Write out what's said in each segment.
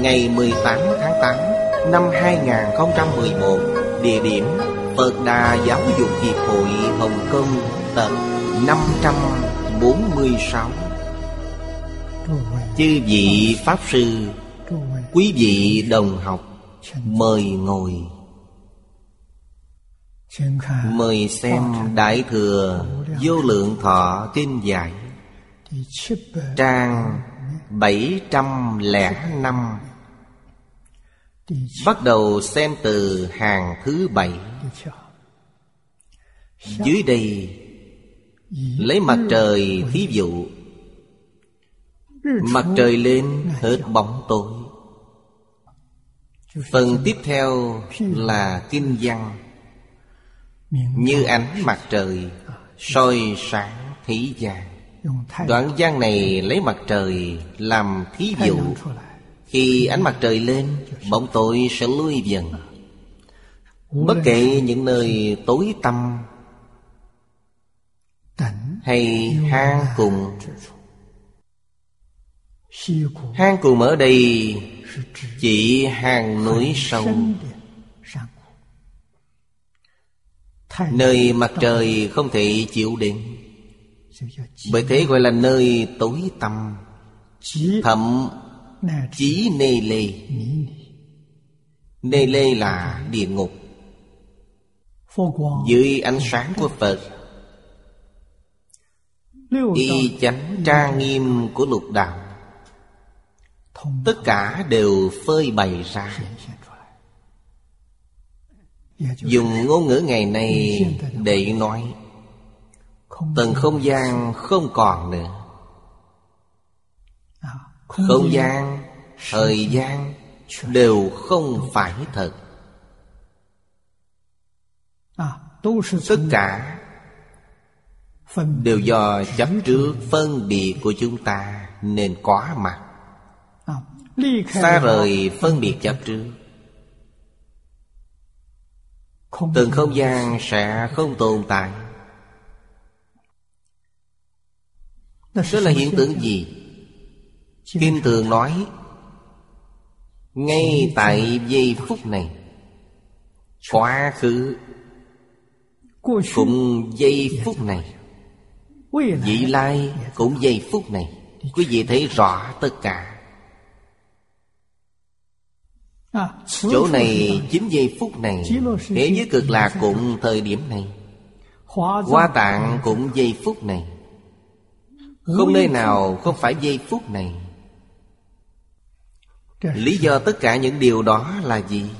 Ngày 18 tháng 8 Năm 2011 Địa điểm Phật Đà Giáo dục Hiệp hội Hồng Kông, Tập 546 Chư vị Pháp Sư, Quý vị đồng học, Mời ngồi. Mời xem Đại Thừa Vô Lượng Thọ Kinh Giải, Trang 705 Bắt đầu xem từ hàng thứ bảy. Dưới đây, Lấy mặt trời thí dụ. Mặt trời lên hết bóng tối. Phần tiếp theo là kinh văn. Như ánh mặt trời soi sáng thế gian Đoạn văn này lấy mặt trời làm thí dụ. Khi ánh mặt trời lên, Bóng tối sẽ lui dần. Bất kể những nơi tối tăm Hay hang cùng Hang cùng ở đây Chỉ hang núi sâu. Nơi mặt trời không thể chịu đựng, Bởi thế gọi là nơi tối tăm. Thậm chí nê lê. Nê lê. Là địa ngục. Dưới ánh sáng của Phật. Y chánh trang nghiêm của lục đạo. Tất cả đều phơi bày ra. Dùng ngôn ngữ ngày nay để nói. Tầng không gian không còn nữa Không gian, thời gian đều không phải thật. Tất cả đều do chấp trước phân biệt của chúng ta nên có mặt. Xa rời phân biệt chấp trước. Từng không gian sẽ không tồn tại. Đó là hiện tượng gì kinh thường nói ngay tại giây phút này quá khứ cũng giây phút này vị lai cũng giây phút này. Quý vị thấy rõ tất cả. Chỗ này chính giây phút này thế giới cực lạc cũng thời điểm này. Hoa tạng cũng giây phút này. Không nơi nào không phải giây phút này lý do tất cả những điều đó là gì?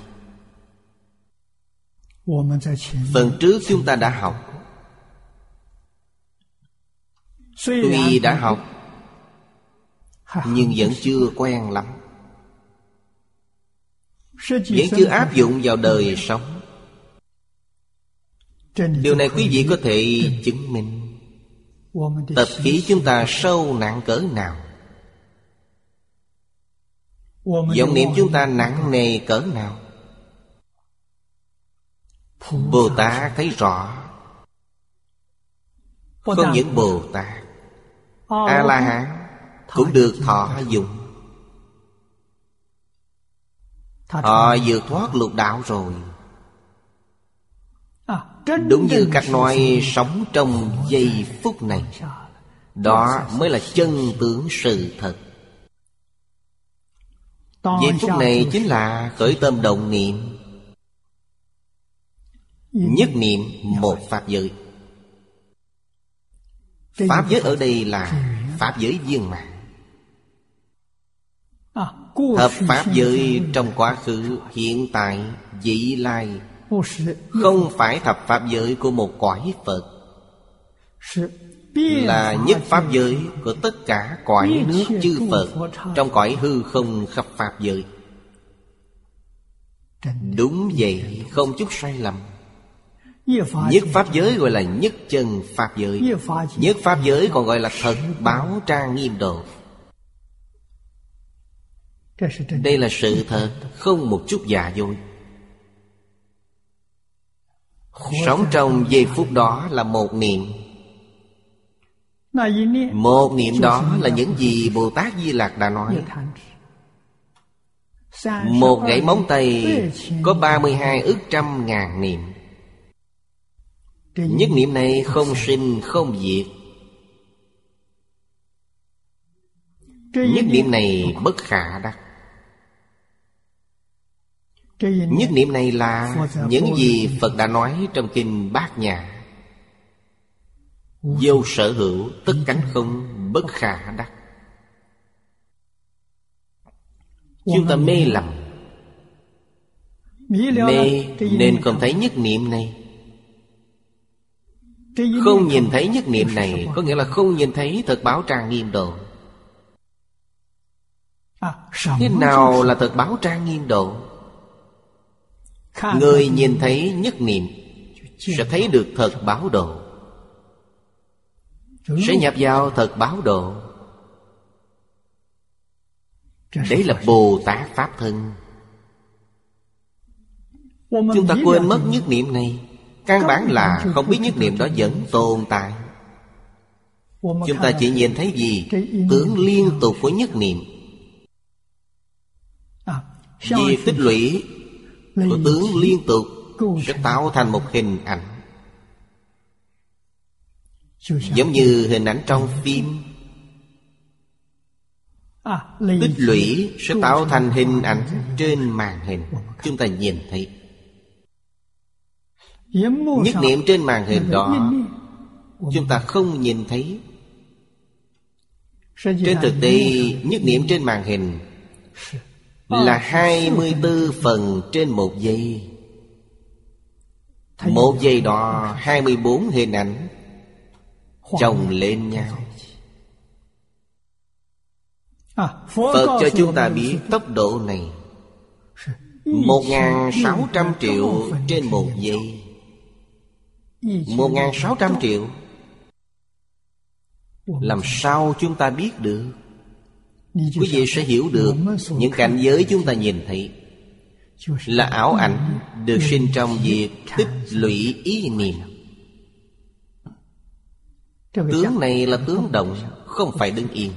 phần trước chúng ta đã học. Tuy đã học nhưng vẫn chưa quen lắm. Vẫn chưa áp dụng vào đời sống. Điều này quý vị có thể chứng minh. Tập khí chúng ta sâu nặng cỡ nào vọng niệm chúng ta nặng nề cỡ nào? Bồ tát thấy rõ. Không những bồ tát. A la hán cũng được thọ dụng họ vượt thoát lục đạo rồi. Đúng như các nói sống trong giây phút này đó mới là chân tướng sự thật Giây phút này chính là khởi tâm động niệm. Nhất niệm một Pháp giới. Pháp giới ở đây là Pháp giới viên mạng Hợp Pháp giới trong quá khứ, hiện tại, vị lai. Không phải thập Pháp giới của một cõi Phật Là nhất Pháp giới của tất cả cõi nước chư Phật Trong cõi hư không khắp Pháp giới. Đúng vậy, không chút sai lầm. Nhất Pháp giới. gọi là nhất chân Pháp giới. Nhất Pháp giới. Còn gọi là thật báo trang nghiêm độ. Đây là sự thật Không một chút giả dối. Sống trong giây phút đó là một niệm Một niệm đó là những gì Bồ Tát Di Lạc đã nói. Một gãy móng tay Có 32 ức trăm ngàn niệm. Nhất niệm này không sinh không diệt. Nhất niệm này bất khả đắc. Nhất niệm này là những gì Phật đã nói trong kinh Bát Nhã Vô sở hữu, tất cánh không, bất khả đắc. Chúng ta mê lầm. Mê nên không thấy nhất niệm này. Không nhìn thấy nhất niệm này, Có nghĩa là không nhìn thấy thật báo trang nghiêm độ. Thế nào là thật báo trang nghiêm độ? Người nhìn thấy nhất niệm Sẽ thấy được thật báo độ. Sẽ nhập vào thật báo độ Đấy là Bồ Tát Pháp Thân. Chúng ta quên mất nhất niệm này. Căn bản là không biết nhất niệm đó vẫn tồn tại. Chúng ta chỉ nhìn thấy gì? Tướng liên tục của nhất niệm. Việc tích lũy của tướng liên tục Sẽ tạo thành một hình ảnh Giống như hình ảnh trong phim. Tích lũy sẽ tạo thành hình ảnh trên màn hình. Chúng ta nhìn thấy. Nhất niệm trên màn hình đó Chúng ta không nhìn thấy. Trên thực tế Nhất niệm trên màn hình Là 24 phần trên một giây. Một giây đó 24 hình ảnh Chồng lên nhau Phật cho chúng ta biết tốc độ này. Một ngàn sáu trăm triệu trên một giây. một ngàn sáu trăm triệu. Làm sao chúng ta biết được? Quý vị sẽ hiểu được. Những cảnh giới chúng ta nhìn thấy Là ảo ảnh Được sinh trong việc tích lũy ý niệm Tướng này là tướng động Không phải đứng yên.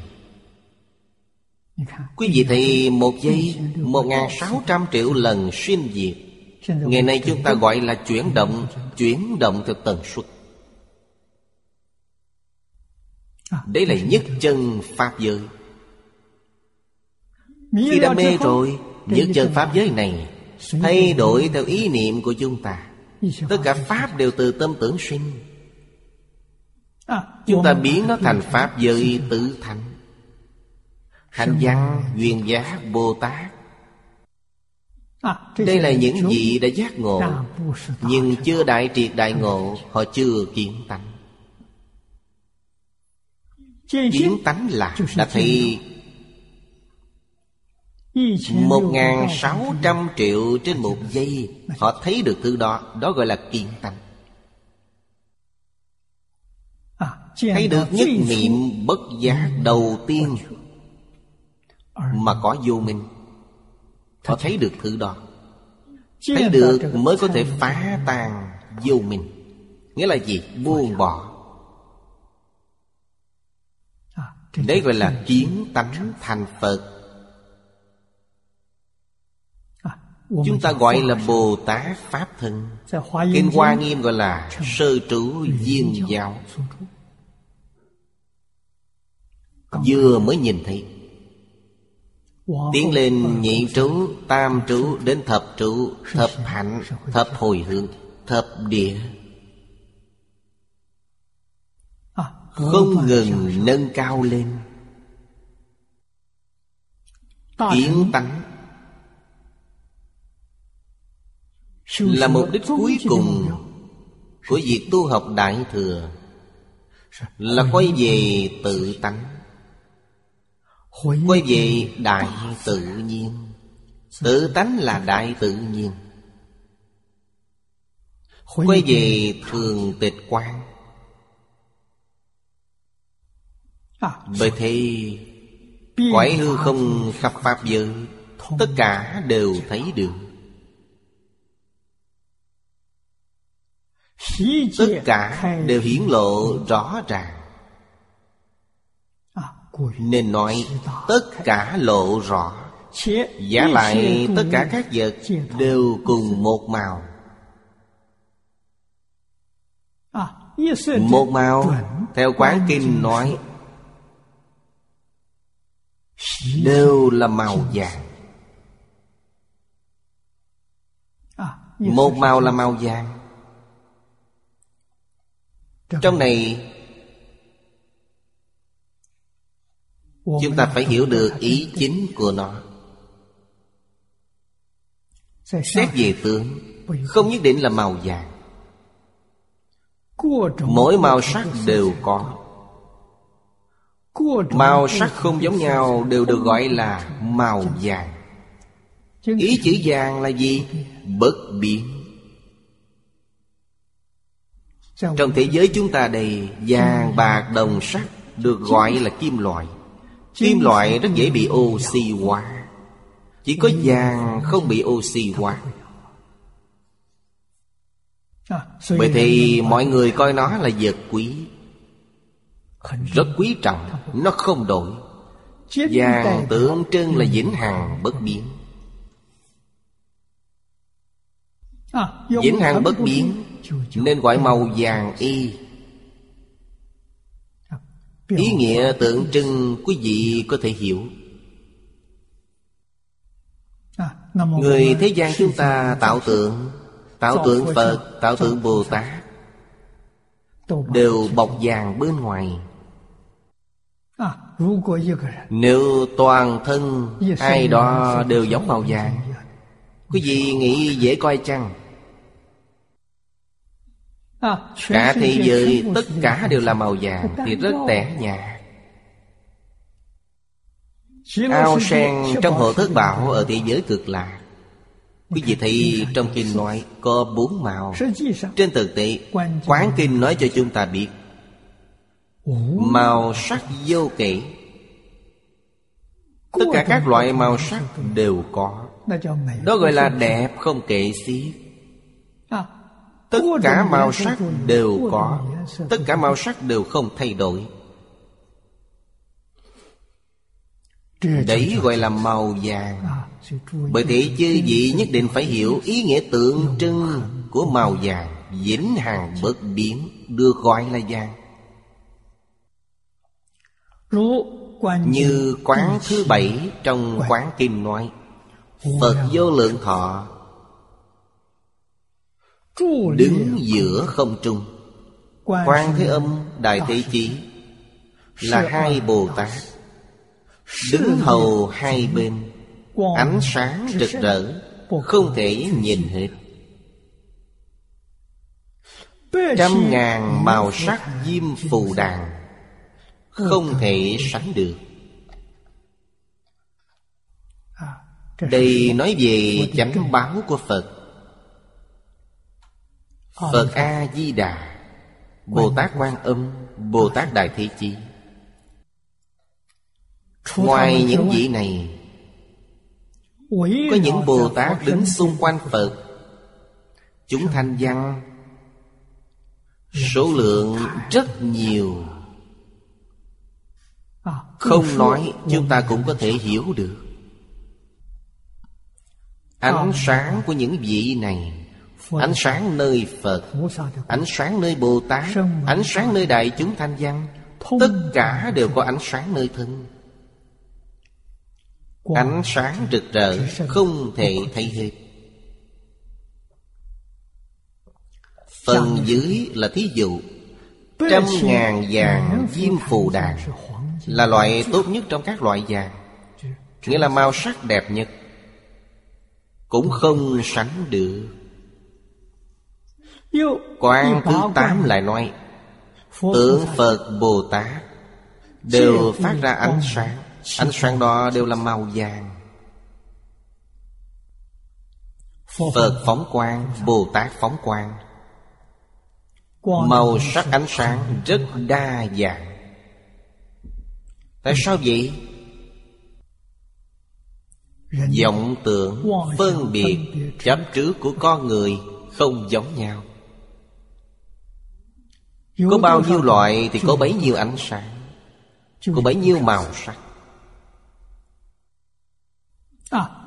Quý vị thấy một giây Một ngàn sáu trăm triệu lần sinh diệt Ngày nay chúng ta gọi là chuyển động Chuyển động theo tần suất. Đấy là nhất chân Pháp giới. Khi đã mê rồi Nhất chân Pháp giới này Thay đổi theo ý niệm của chúng ta. Tất cả Pháp đều từ tâm tưởng sinh Chúng ta biến nó thành Pháp giới tự thành Hạnh văn, duyên giá, Bồ Tát. Đây là những gì đã giác ngộ Nhưng chưa đại triệt đại ngộ Họ chưa kiến tánh. Kiến tánh là đã thấy Một ngàn sáu trăm triệu trên một giây Họ thấy được thứ đó Đó gọi là kiến tánh Thấy được nhất niệm bất giác đầu tiên Mà có vô minh. Họ thấy được thứ đó. Thấy được mới có thể phá tan vô minh. Nghĩa là gì? Buông bỏ. Đấy gọi là kiến tánh thành Phật. Chúng ta gọi là Bồ Tát Pháp Thân. Kinh Hoa Nghiêm gọi là Sơ trú viên giáo Vừa mới nhìn thấy. Tiến lên nhị trú, tam trú đến thập trú, thập hạnh, thập hồi hướng, thập địa. Không ngừng nâng cao lên. Kiến tánh. Là mục đích cuối cùng Của việc tu học Đại Thừa Là quay về tự tánh. Quay về đại tự nhiên. Tự tánh là đại tự nhiên. Quay về thường tịch quan à, Bởi thế Quái hư không khắp Pháp giới Tất cả đều thấy được. Tất cả đều hiển lộ rõ ràng nên nói, tất cả lộ rõ. Giả lại tất cả các vật đều cùng một màu. Một màu, Theo quán kinh nói, Đều là màu vàng. Một màu là màu vàng. Trong này Chúng ta phải hiểu được ý chính của nó. Xét về tướng Không nhất định là màu vàng. Mỗi màu sắc đều có. Màu sắc không giống nhau đều được gọi là màu vàng. Ý chữ vàng là gì? Bất biến. Trong thế giới chúng ta đây Vàng, bạc, đồng sắc Được gọi là kim loại Kim loại rất dễ bị oxy hóa. Chỉ có vàng không bị oxy hóa. Bởi thì mọi người coi nó là vật quý. Rất quý trọng Nó không đổi. Vàng tượng trưng là vĩnh hằng bất biến. Vĩnh hằng bất biến Nên gọi màu vàng y Ý nghĩa tượng trưng quý vị có thể hiểu. Người thế gian chúng ta tạo tượng Tạo tượng Phật, tạo tượng Bồ Tát Đều bọc vàng bên ngoài. Nếu toàn thân ai đó đều giống màu vàng Quý vị nghĩ dễ coi chăng? Cả thế giới, tất cả đều là màu vàng Thì rất tẻ nhạt. Ao sen trong hộ thất bảo Ở thế giới cực lạc. Quý vị thấy trong kinh nói Có bốn màu. Trên thực tế, Quán kinh nói cho chúng ta biết, Màu sắc vô kể. Tất cả các loại màu sắc đều có. Đó gọi là đẹp không kể xiết Tất cả màu sắc đều có. Tất cả màu sắc đều không thay đổi. Đấy gọi là màu vàng. Bởi thế chư vị nhất định phải hiểu Ý nghĩa tượng trưng của màu vàng Vĩnh hằng bất biến Được gọi là vàng. Như quán thứ bảy Trong quán kinh nói Phật vô lượng thọ Đứng giữa không trung. Quan Thế Âm Đại Thế Chí Là hai Bồ Tát. Đứng hầu hai bên Ánh sáng rực rỡ Không thể nhìn hết. Trăm ngàn màu sắc diêm phù đàn Không thể sánh được. Đây nói về chánh báo của Phật Phật A-di-đà Bồ Tát Quan Âm Bồ Tát Đại Thế Chí. Ngoài những vị này Có những Bồ Tát đứng xung quanh Phật. Chúng thanh văn Số lượng rất nhiều. Không nói chúng ta cũng có thể hiểu được. Ánh sáng của những vị này Ánh sáng nơi Phật Ánh sáng nơi Bồ Tát Ánh sáng nơi đại chúng thanh văn. Tất cả đều có ánh sáng nơi thân. Ánh sáng rực rỡ Không thể thấy hết. Phần dưới là thí dụ. Trăm ngàn vàng diêm phù đàn Là loại tốt nhất trong các loại vàng. Nghĩa là màu sắc đẹp nhất Cũng không sánh được Quan thứ tám lại nói Tượng Phật Bồ Tát Đều phát ra ánh sáng. Ánh sáng đó đều là màu vàng. Phật phóng quang Bồ Tát phóng quang. Màu sắc ánh sáng rất đa dạng. Tại sao vậy? vọng tưởng phân biệt chấp trước của con người không giống nhau có bao nhiêu loại thì có bấy nhiêu ánh sáng. Có bấy nhiêu màu sắc.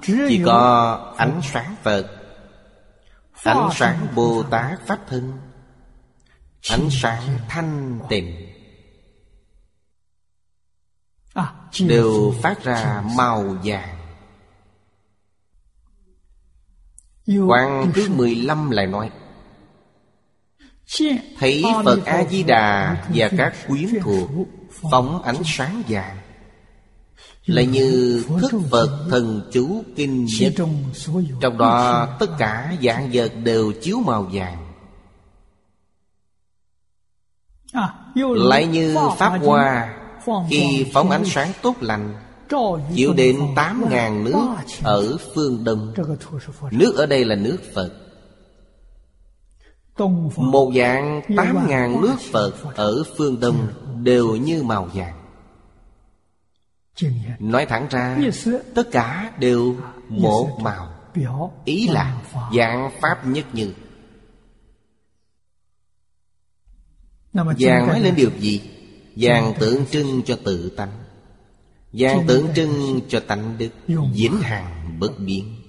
Chỉ có ánh sáng phật. Ánh sáng bồ tát pháp thân. Ánh sáng thanh tịnh. Đều phát ra màu vàng. Quan thứ 15 lại nói Thấy Phật A-di-đà và các quyến thuộc Phóng ánh sáng vàng. Là như thức Phật thần chú kinh nhất Trong đó tất cả dạng vật đều chiếu màu vàng. Lại như Pháp Hoa Khi phóng ánh sáng tốt lành Chiếu đến tám ngàn nước Ở phương Đông. Nước ở đây là nước Phật Một dạng tám ngàn nước Phật Ở phương Đông Đều như màu vàng. Nói thẳng ra Tất cả đều một màu. Ý là dạng Pháp nhất như. Vàng nói lên điều gì? Vàng tượng trưng cho tự tánh. Vàng tượng trưng cho tánh đức Vĩnh hằng bất biến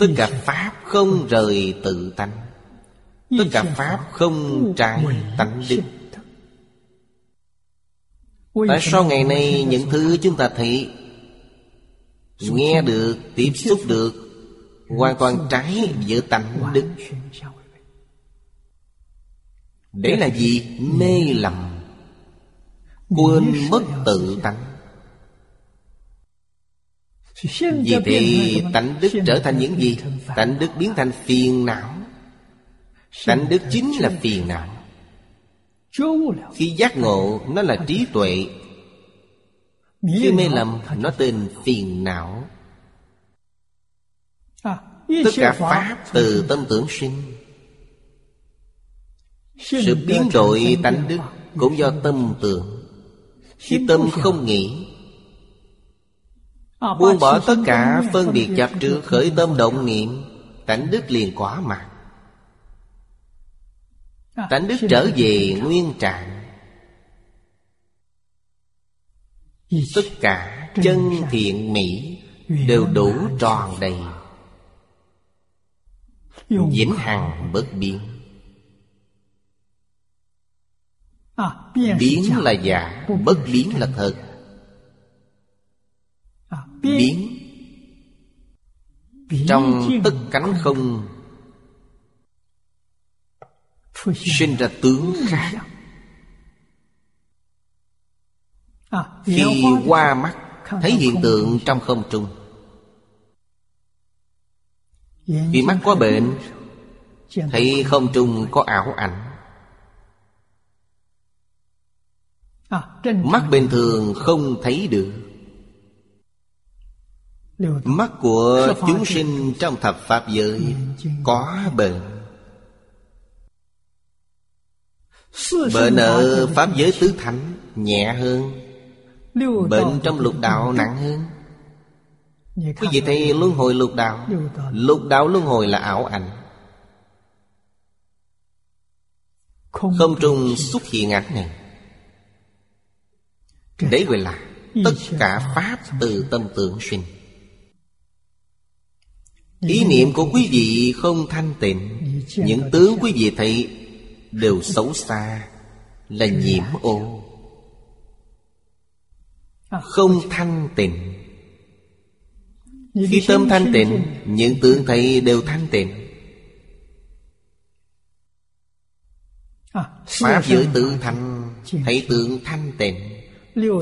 Tất cả Pháp không rời tự tánh. Tất cả Pháp không trái tánh đức. Tại sao ngày nay những thứ chúng ta thấy Nghe được, tiếp xúc được Hoàn toàn trái giữa tánh đức? Đấy là gì? Mê lầm Quên mất tự tánh. Vì thế tánh đức trở thành những gì? Tánh đức biến thành phiền não. Tánh đức chính là phiền não. Khi giác ngộ nó là trí tuệ. Khi mê lầm nó tên phiền não. Tất cả Pháp từ tâm tưởng sinh. Sự biến đổi tánh đức Cũng do tâm tưởng. khi tâm không nghĩ Buông bỏ tất cả phân biệt chấp trước Khởi tâm động niệm. Tánh đức liền quả mặt Tánh đức trở về nguyên trạng. Tất cả chân thiện mỹ Đều đủ tròn đầy. Vĩnh hằng bất biến. À, biến là giả bất biến là thật. à, biến. Trong tất cánh không sinh ra tướng khác. À, khi qua mắt thấy hiện tượng trong không trung. Khi mắt có bệnh thấy không trung có ảo ảnh. Mắt bình thường không thấy được Mắt của chúng sinh trong thập Pháp giới Có bệnh Bệnh ở Pháp giới tứ thánh Nhẹ hơn. Bệnh trong lục đạo nặng hơn. Quý vị thấy luân hồi lục đạo. Lục đạo luân hồi là ảo ảnh. Không trung xuất hiện ảnh này. Đấy gọi là Tất cả Pháp từ tâm tưởng sinh Ý niệm của quý vị không thanh tịnh, Những tướng quý vị thấy Đều xấu xa, Là nhiễm ô. Không thanh tịnh. Khi tâm thanh tịnh, Những tướng thấy đều thanh tịnh. Pháp giới tự thanh, Thấy tướng thanh tịnh.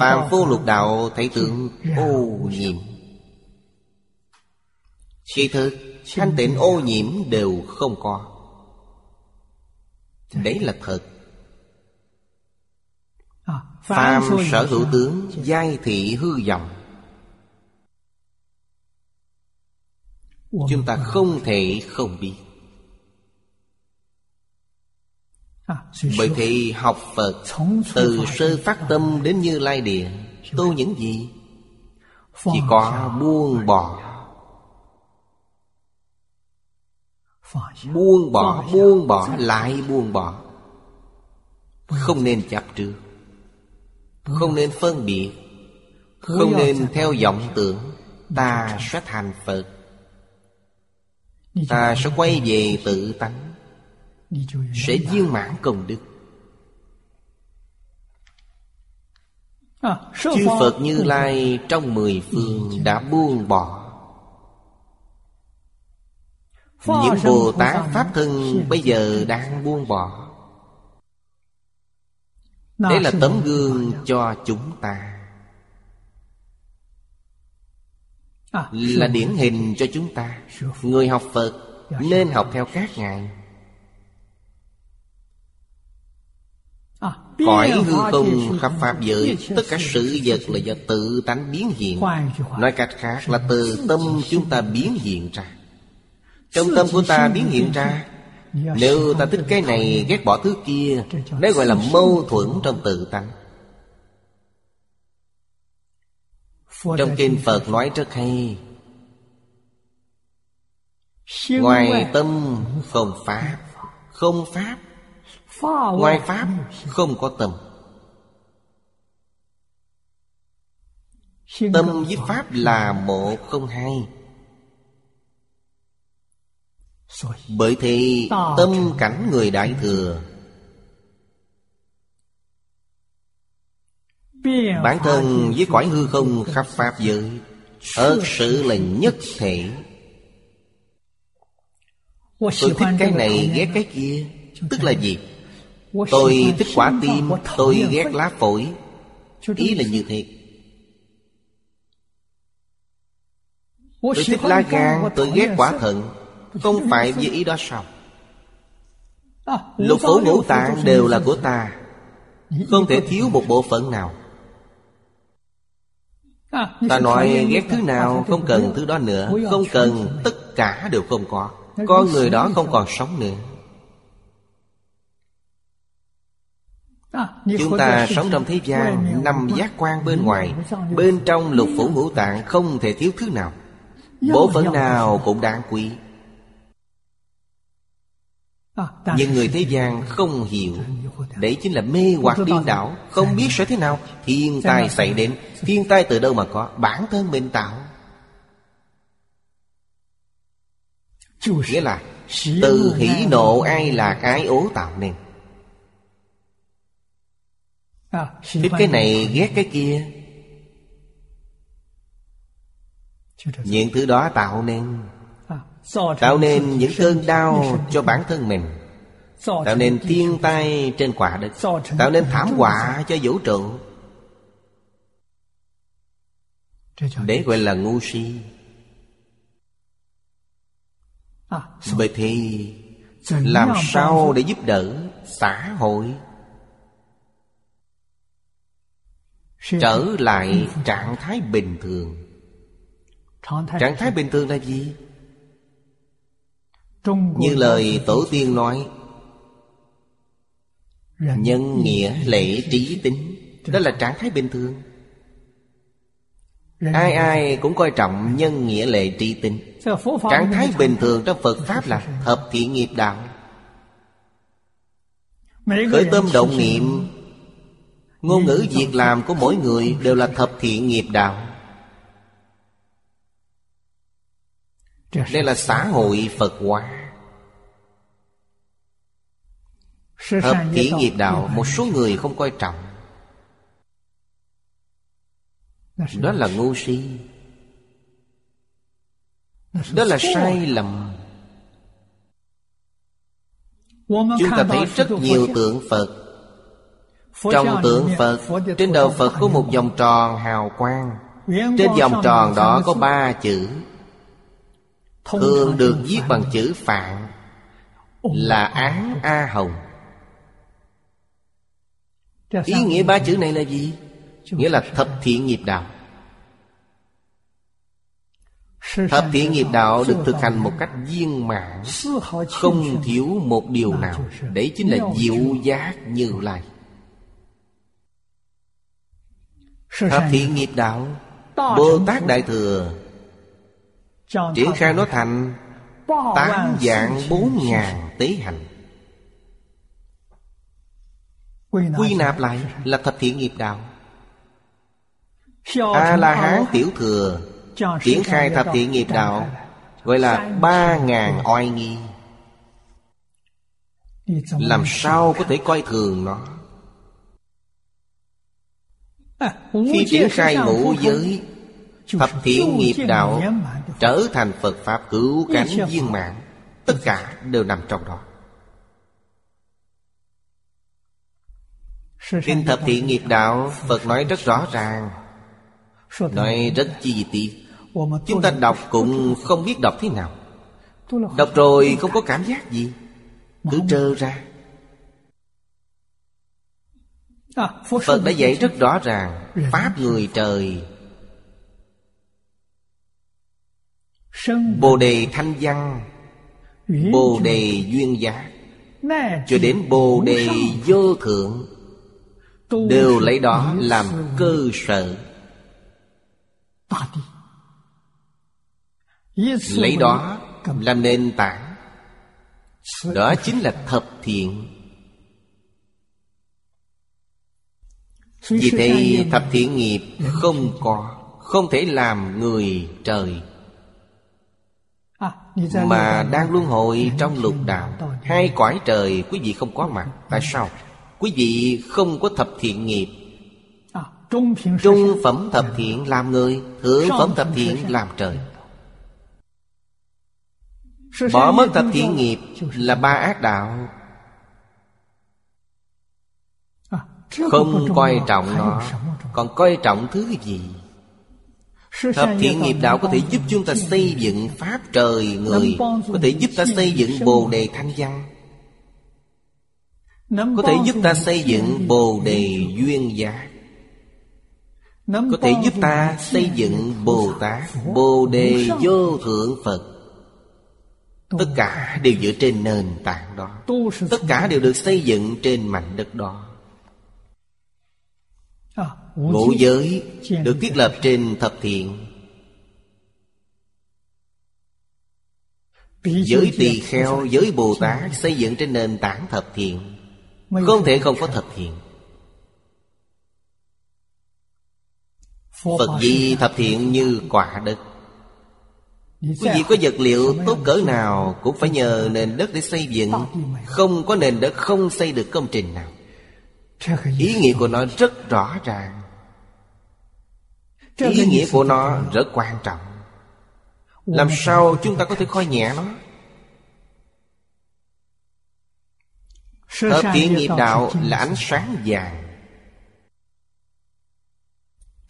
Phạm vô lục đạo, Thấy tướng ô nhiễm. Kỳ thực Thanh tịnh ô nhiễm đều không có. Đấy là thật. Phàm sở hữu tướng Giai thị hư vọng. Chúng ta không thể không biết. Bởi thì học Phật Từ sơ phát tâm đến như lai địa tu những gì? Chỉ có buông bỏ. Buông bỏ, buông bỏ, lại buông bỏ. Không nên chấp trước Không nên phân biệt. Không nên theo vọng tưởng. Ta sẽ thành Phật. Ta sẽ quay về tự tánh. Sẽ viên mãn công đức. Chư Phật Như Lai trong mười phương đã buông bỏ. Những Bồ Tát Pháp Thân bây giờ đang buông bỏ. Đấy là tấm gương cho chúng ta. Là điển hình cho chúng ta. Người học Phật nên học theo các Ngài. Cõi hư không khắp Pháp giới Tất cả sự vật là do tự tánh biến hiện. Nói cách khác là từ tâm chúng ta biến hiện ra. Trong tâm của ta biến hiện ra. Nếu ta thích cái này, ghét bỏ thứ kia Đấy gọi là mâu thuẫn trong tự tánh. Trong kinh Phật nói rất hay, Ngoài tâm không pháp Không pháp, Ngoài pháp không có tâm. Tâm với pháp là một không hai. Bởi thì tâm cảnh người Đại Thừa. Bản thân với cõi hư không khắp Pháp giới Thật sự là nhất thể. Tôi thích cái này ghét cái kia. Tức là gì? Tôi thích quả tim Tôi ghét lá phổi. Ý là như thế. Tôi thích lá gan Tôi ghét quả thận. Không phải với ý đó sao? Lục phủ ngũ tạng đều là của ta. Không thể thiếu một bộ phận nào. Ta nói ghét thứ nào không cần thứ đó nữa. Không cần tất cả đều không có. Con người đó không còn sống nữa. Chúng ta sống trong thế gian Năm giác quan bên ngoài. Bên trong lục phủ ngũ tạng Không thể thiếu thứ nào. Bộ phận nào cũng đáng quý. Nhưng người thế gian không hiểu. Đấy chính là mê hoặc điên đảo Không biết sẽ thế nào. Thiên tai xảy đến. Thiên tai từ đâu mà có? Bản thân mình tạo. Nghĩa là Từ hỷ nộ ai là cái ố tạo nên. Thích cái này ghét cái kia. Những thứ đó tạo nên tạo nên những cơn đau cho bản thân mình. Tạo nên thiên tai trên quả đất. Tạo nên thảm họa cho vũ trụ. Để gọi là ngu si. Vậy thì Làm sao để giúp đỡ xã hội? Trở lại trạng thái bình thường. Trạng thái bình thường là gì? Như lời Tổ tiên nói Nhân nghĩa lễ trí tính. Đó là trạng thái bình thường. Ai ai cũng coi trọng nhân nghĩa lệ trí tính. Trạng thái bình thường trong Phật Pháp là Hợp thiện nghiệp đạo. Khởi tâm động niệm. Ngôn ngữ việc làm của mỗi người đều là thập thiện nghiệp đạo. Đây là xã hội Phật hóa Hợp kỹ nghiệp đạo Một số người không coi trọng. Đó là ngu si. Đó là sai lầm. Chúng ta thấy rất nhiều tượng Phật. Trong tượng Phật Trên đầu Phật có một vòng tròn hào quang. Trên vòng tròn đó có ba chữ. Thường được viết bằng chữ Phạn. Là Án A Hồng. Ý nghĩa ba chữ này là gì? Nghĩa là thập thiện nghiệp đạo. Thập thiện nghiệp đạo được thực hành một cách viên mãn Không thiếu một điều nào Đấy chính là diệu giác như lai. Thập thiện nghiệp đạo Bồ Tát Đại Thừa Triển khai nó thành Tám dạng bốn ngàn tế hành Quy nạp lại. là thập thiện nghiệp đạo. A-la-hán tiểu thừa Triển khai thập thiện nghiệp đạo Gọi là ba ngàn oai nghi. Làm sao có thể coi thường nó? Khi triển khai ngũ giới Thập thiện nghiệp đạo Trở thành Phật Pháp cứu cánh viên mãn. Tất cả đều nằm trong đó Kinh thập thiện nghiệp đạo Phật nói rất rõ ràng. Nói rất chi tiết. Chúng ta đọc cũng không biết đọc thế nào. Đọc rồi không có cảm giác gì. Cứ trơ ra. Phật đã dạy rất rõ ràng. Pháp người trời. Bồ đề thanh văn. Bồ đề duyên giác Cho đến bồ đề vô thượng Đều lấy đó làm cơ sở. Lấy đó làm nền tảng. Đó chính là thập thiện. Vì thế thập thiện nghiệp không có Không thể làm người trời. Mà đang luân hồi trong lục đạo Hai cõi trời quý vị không có mặt Tại sao? Quý vị không có thập thiện nghiệp. Trung phẩm thập thiện làm người Thượng phẩm thập thiện làm trời. Bỏ mất thập thiện nghiệp là ba ác đạo. Không coi trọng nó Còn coi trọng thứ gì? Thập thiện nghiệp đạo có thể giúp chúng ta xây dựng Pháp trời người Có thể giúp ta xây dựng Bồ Đề Thanh Văn Có thể giúp ta xây dựng Bồ Đề Duyên Giác Có thể giúp ta xây dựng Bồ Tát Bồ Đề Vô Thượng Phật. Tất cả đều dựa trên nền tảng đó. Tất cả đều được xây dựng trên mảnh đất đó. Ngũ giới được thiết lập trên thập thiện. Giới tỳ kheo, giới Bồ Tát xây dựng trên nền tảng thập thiện Không thể không có thập thiện. Phật di thập thiện như quả đất. Quý vị có vật liệu tốt cỡ nào Cũng phải nhờ nền đất để xây dựng. Không có nền đất không xây được công trình nào. Ý nghĩa của nó rất rõ ràng. Ý nghĩa của nó rất quan trọng. Làm sao chúng ta có thể coi nhẹ nó Hợp thiện nghiệp đạo là ánh sáng vàng.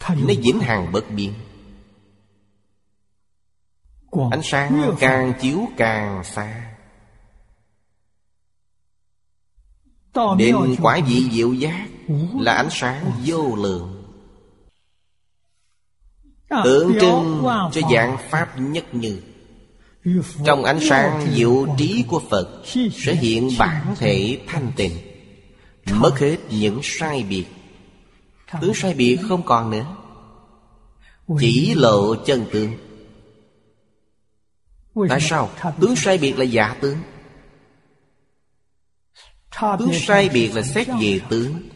Nó vĩnh hằng bất biến. Ánh sáng càng chiếu càng xa. Đến quả vị diệu giác Là ánh sáng vô lượng. Tượng trưng cho dạng Pháp nhất như trong ánh sáng diệu trí của Phật Sẽ hiện bản thể thanh tịnh, Mất hết những sai biệt. Tướng sai biệt không còn nữa, Chỉ lộ chân tướng. Tại sao? Tướng sai biệt là giả tướng. Tướng sai biệt là xét về tướng.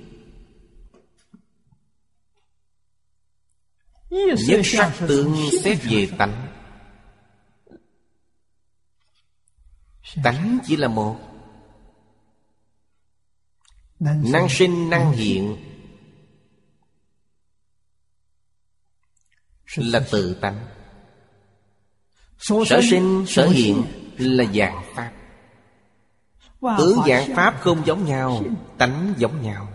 Nhất sắc tướng xét về tánh. Tánh chỉ là một. Năng sinh. Năng hiện. Là tự tánh. Sở sinh sở hiện là dạng pháp. Tướng dạng pháp không giống nhau tánh giống nhau.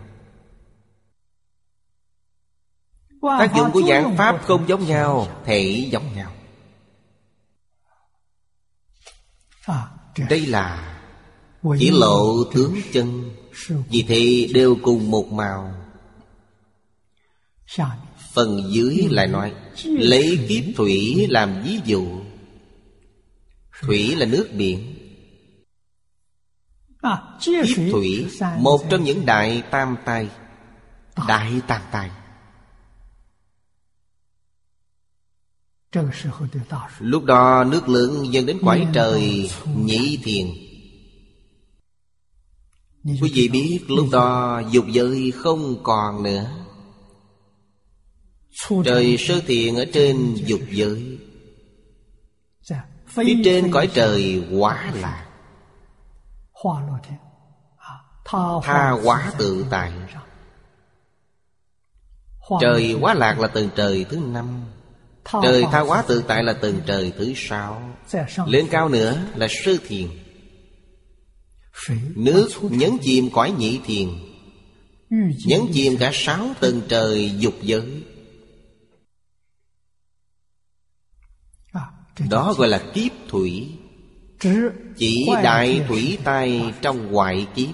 Tác dụng của dạng pháp không giống nhau thể giống nhau. À, đây là chỉ lộ tướng chân. Vì thế đều cùng một màu. Phần dưới lại nói Lấy kiếp thủy làm ví dụ. Thủy là nước biển. Kiếp thủy Một trong những đại tam tai. Đại tam tai Lúc đó nước lượng dần đến quải trời Nhĩ thiền. Quý vị biết lúc đó dục giới không còn nữa. Trời sơ thiện ở trên dục giới. Phía trên cõi trời quả là. Tha hóa tự tại. Trời quá lạc là tầng trời thứ năm Trời tha hóa tự tại là tầng trời thứ sáu. Lên cao nữa là sơ thiền. Nước nhấn chìm cõi nhị thiền. Nhấn chìm cả sáu tầng trời dục giới. Đó gọi là kiếp thủy. Chỉ đại thủy tai trong ngoại kiếp.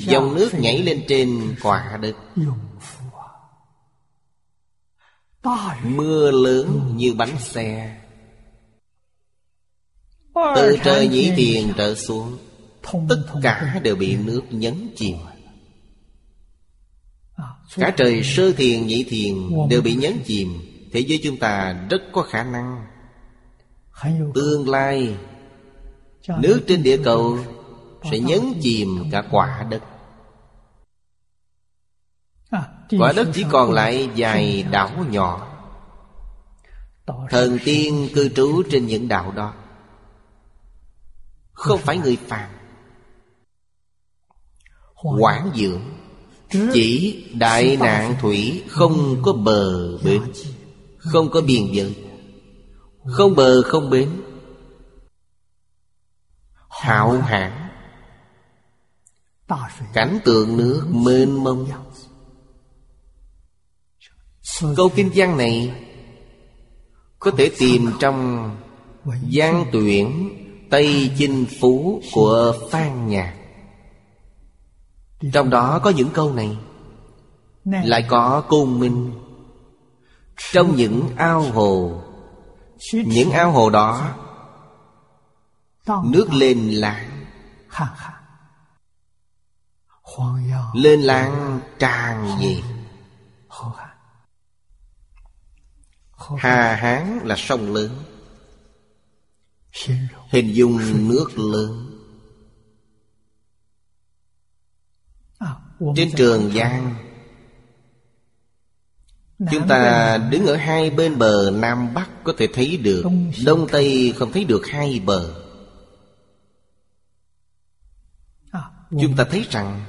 Dòng nước nhảy lên trên quả đất Mưa lớn như bánh xe. Từ trời nhĩ thiền trở xuống Tất cả đều bị nước nhấn chìm. Cả trời sơ thiền nhị thiền đều bị nhấn chìm. Thế giới chúng ta rất có khả năng. Tương lai Nước trên địa cầu Sẽ nhấn chìm cả quả đất Quả đất chỉ còn lại vài đảo nhỏ. Thần tiên cư trú trên những đảo đó. Không phải người phàm. Quảng dưỡng Chỉ đại nạn thủy Không có bờ bến Không có biên giới Không bờ không bến. Hạo hạn Cảnh tượng nước mênh mông Câu kinh văn này Có thể tìm trong Giang tuyển Tây Chinh Phú của Phan Nhạc Trong đó có những câu này. Lại có cung minh. Trong những ao hồ Những ao hồ đó Nước lên lãng Lên lãng tràn gì Hà Hán là sông lớn. Hình dung nước lớn. Trên trường Giang Chúng ta đứng ở hai bên bờ Nam Bắc Có thể thấy được Đông Tây không thấy được hai bờ. Chúng ta thấy rằng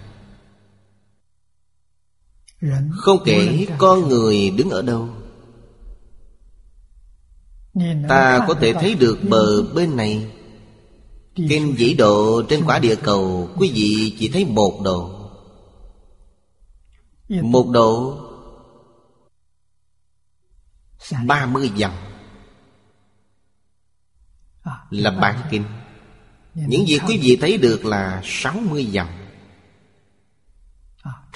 Không kể con người đứng ở đâu Ta có thể thấy được bờ bên này. Kinh dĩ độ trên quả địa cầu Quý vị chỉ thấy một độ. Một độ ba mươi dặm. Là bản kinh. Những gì quý vị thấy được là sáu mươi dặm.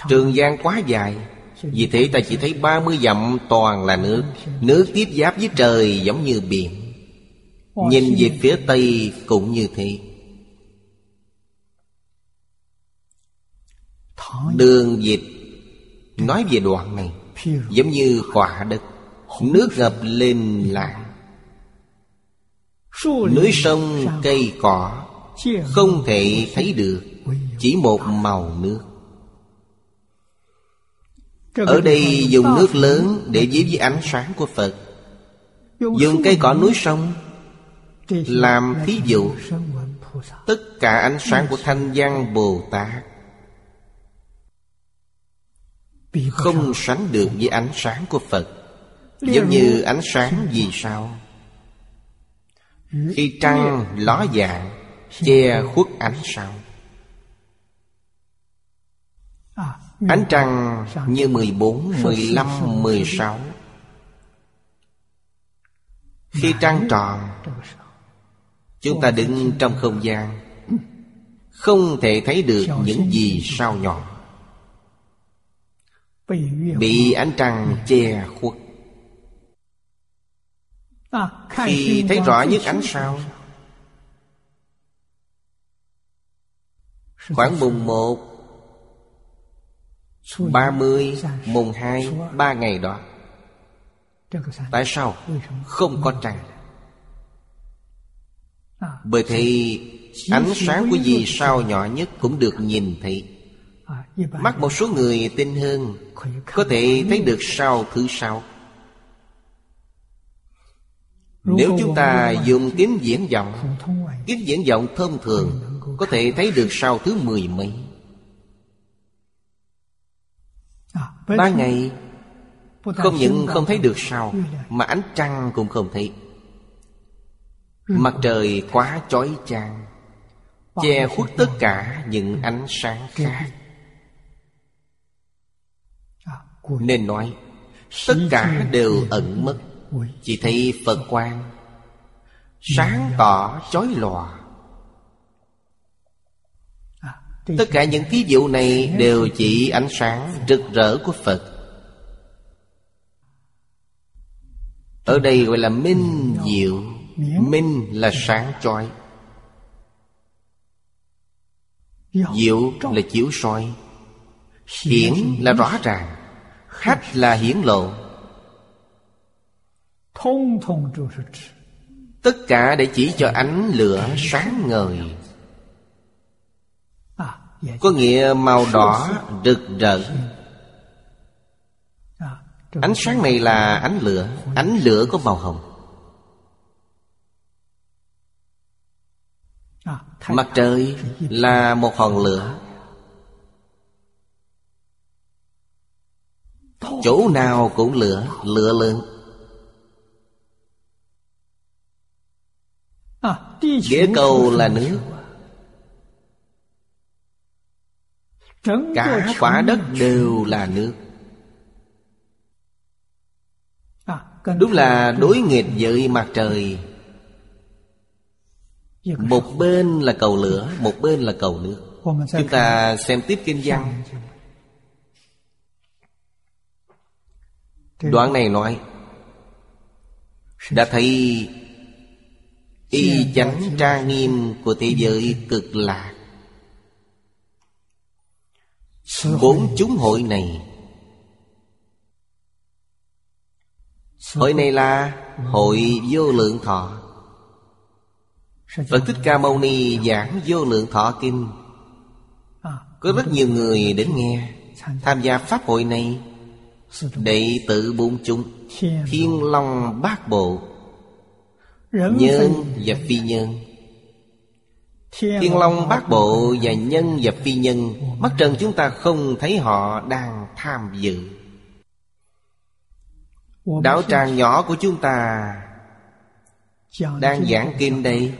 Trường gian quá dài vì thế ta chỉ thấy ba mươi dặm toàn là nước. Nước tiếp giáp với trời giống như biển. Nhìn về phía tây cũng như thế. Đường dịch Nói về đoạn này, Giống như quả đất. Nước ngập lên là Núi sông, cây cỏ, Không thể thấy được, Chỉ một màu nước. Ở đây dùng nước lớn Để giết với ánh sáng của Phật. Dùng cây cỏ núi sông Làm thí dụ Tất cả ánh sáng của Thanh Văn Bồ Tát. Không sánh được với ánh sáng của Phật. Giống như ánh sáng vì sao? Khi trăng ló dạng Che khuất ánh sao Ánh trăng như 14, 15, 16 Khi trăng tròn Chúng ta đứng trong không gian Không thể thấy được những gì sao nhỏ Bị ánh trăng che khuất. Khi thấy rõ nhất ánh sao Khoảng mùng 1 30 Mùng 2 ba ngày đó. Tại sao không có trăng? À, Bởi thì ánh sáng của vì sao nhỏ nhất cũng được nhìn thấy. À, Mắt một số người tinh hơn Có thể thấy được sao thứ sáu. Nếu chúng ta dùng kính diễn vọng Kính diễn vọng thông thường Có thể thấy được sao thứ mười mấy Ban ngày Không những không thấy được sao Mà ánh trăng cũng không thấy. Mặt trời quá chói chang Che khuất tất cả những ánh sáng khác. à, Nên nói Tất cả đều ẩn mất. Chỉ thấy Phật quang Sáng tỏ chói lòa Tất cả những thí dụ này đều chỉ ánh sáng rực rỡ của Phật. Ở đây gọi là minh diệu. Minh là sáng chói. Diệu là chiếu soi. Hiển là rõ ràng. Khách là hiển lộ. Tất cả để chỉ cho ánh lửa sáng ngời. Có nghĩa màu đỏ rực rỡ. À, Ánh sáng này là ánh lửa. Ánh lửa có màu hồng. Mặt trời là một hòn lửa. Chỗ nào cũng lửa Lửa lớn. À, Địa cầu là nước Cả quả đất đều là nước. À, Đúng là đối nghịch với mặt trời. Một bên là cầu lửa Một bên là cầu nước. Chúng ta xem tiếp kinh văn. Đoạn này nói Đã thấy Y chánh tra nghiêm của thế giới cực lạc Bốn chúng hội này. Hội này là Hội Vô Lượng Thọ. Phật Thích Ca Mâu Ni giảng Vô Lượng Thọ Kinh. À, Có rất nhiều người đến nghe Tham gia Pháp hội này. Đệ tử bốn chúng Thiên Long. Bát Bộ Nhân và phi nhân Thiên Long Bát Bộ và nhân và phi nhân Mắt trần chúng ta không thấy họ đang tham dự. Đạo tràng nhỏ của chúng ta Đang giảng kinh đây.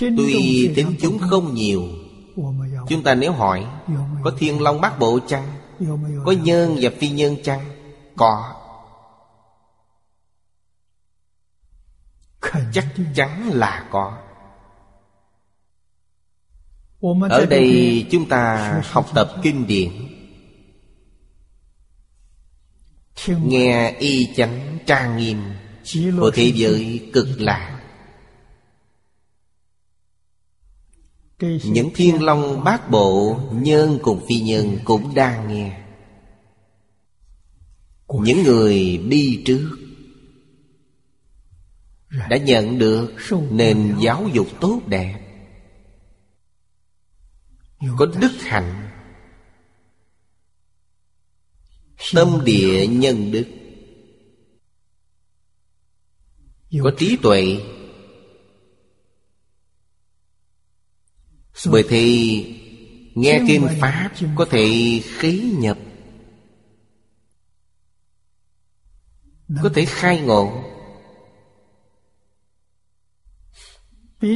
Tuy tính chúng không nhiều Chúng ta nếu hỏi Có thiên long bát bộ chăng? Có nhân và phi nhân chăng? Có Chắc chắn là có. Ở đây chúng ta học tập kinh điển. Nghe y chánh trang nghiêm Của thế giới cực lạc Những thiên long bát bộ Nhân cùng phi nhân cũng đang nghe. Những người đi trước Đã nhận được nền giáo dục tốt đẹp. Có đức hạnh. Tâm địa nhân đức. Có trí tuệ. Bởi thì Nghe kinh Pháp có thể khí nhập. Có thể khai ngộ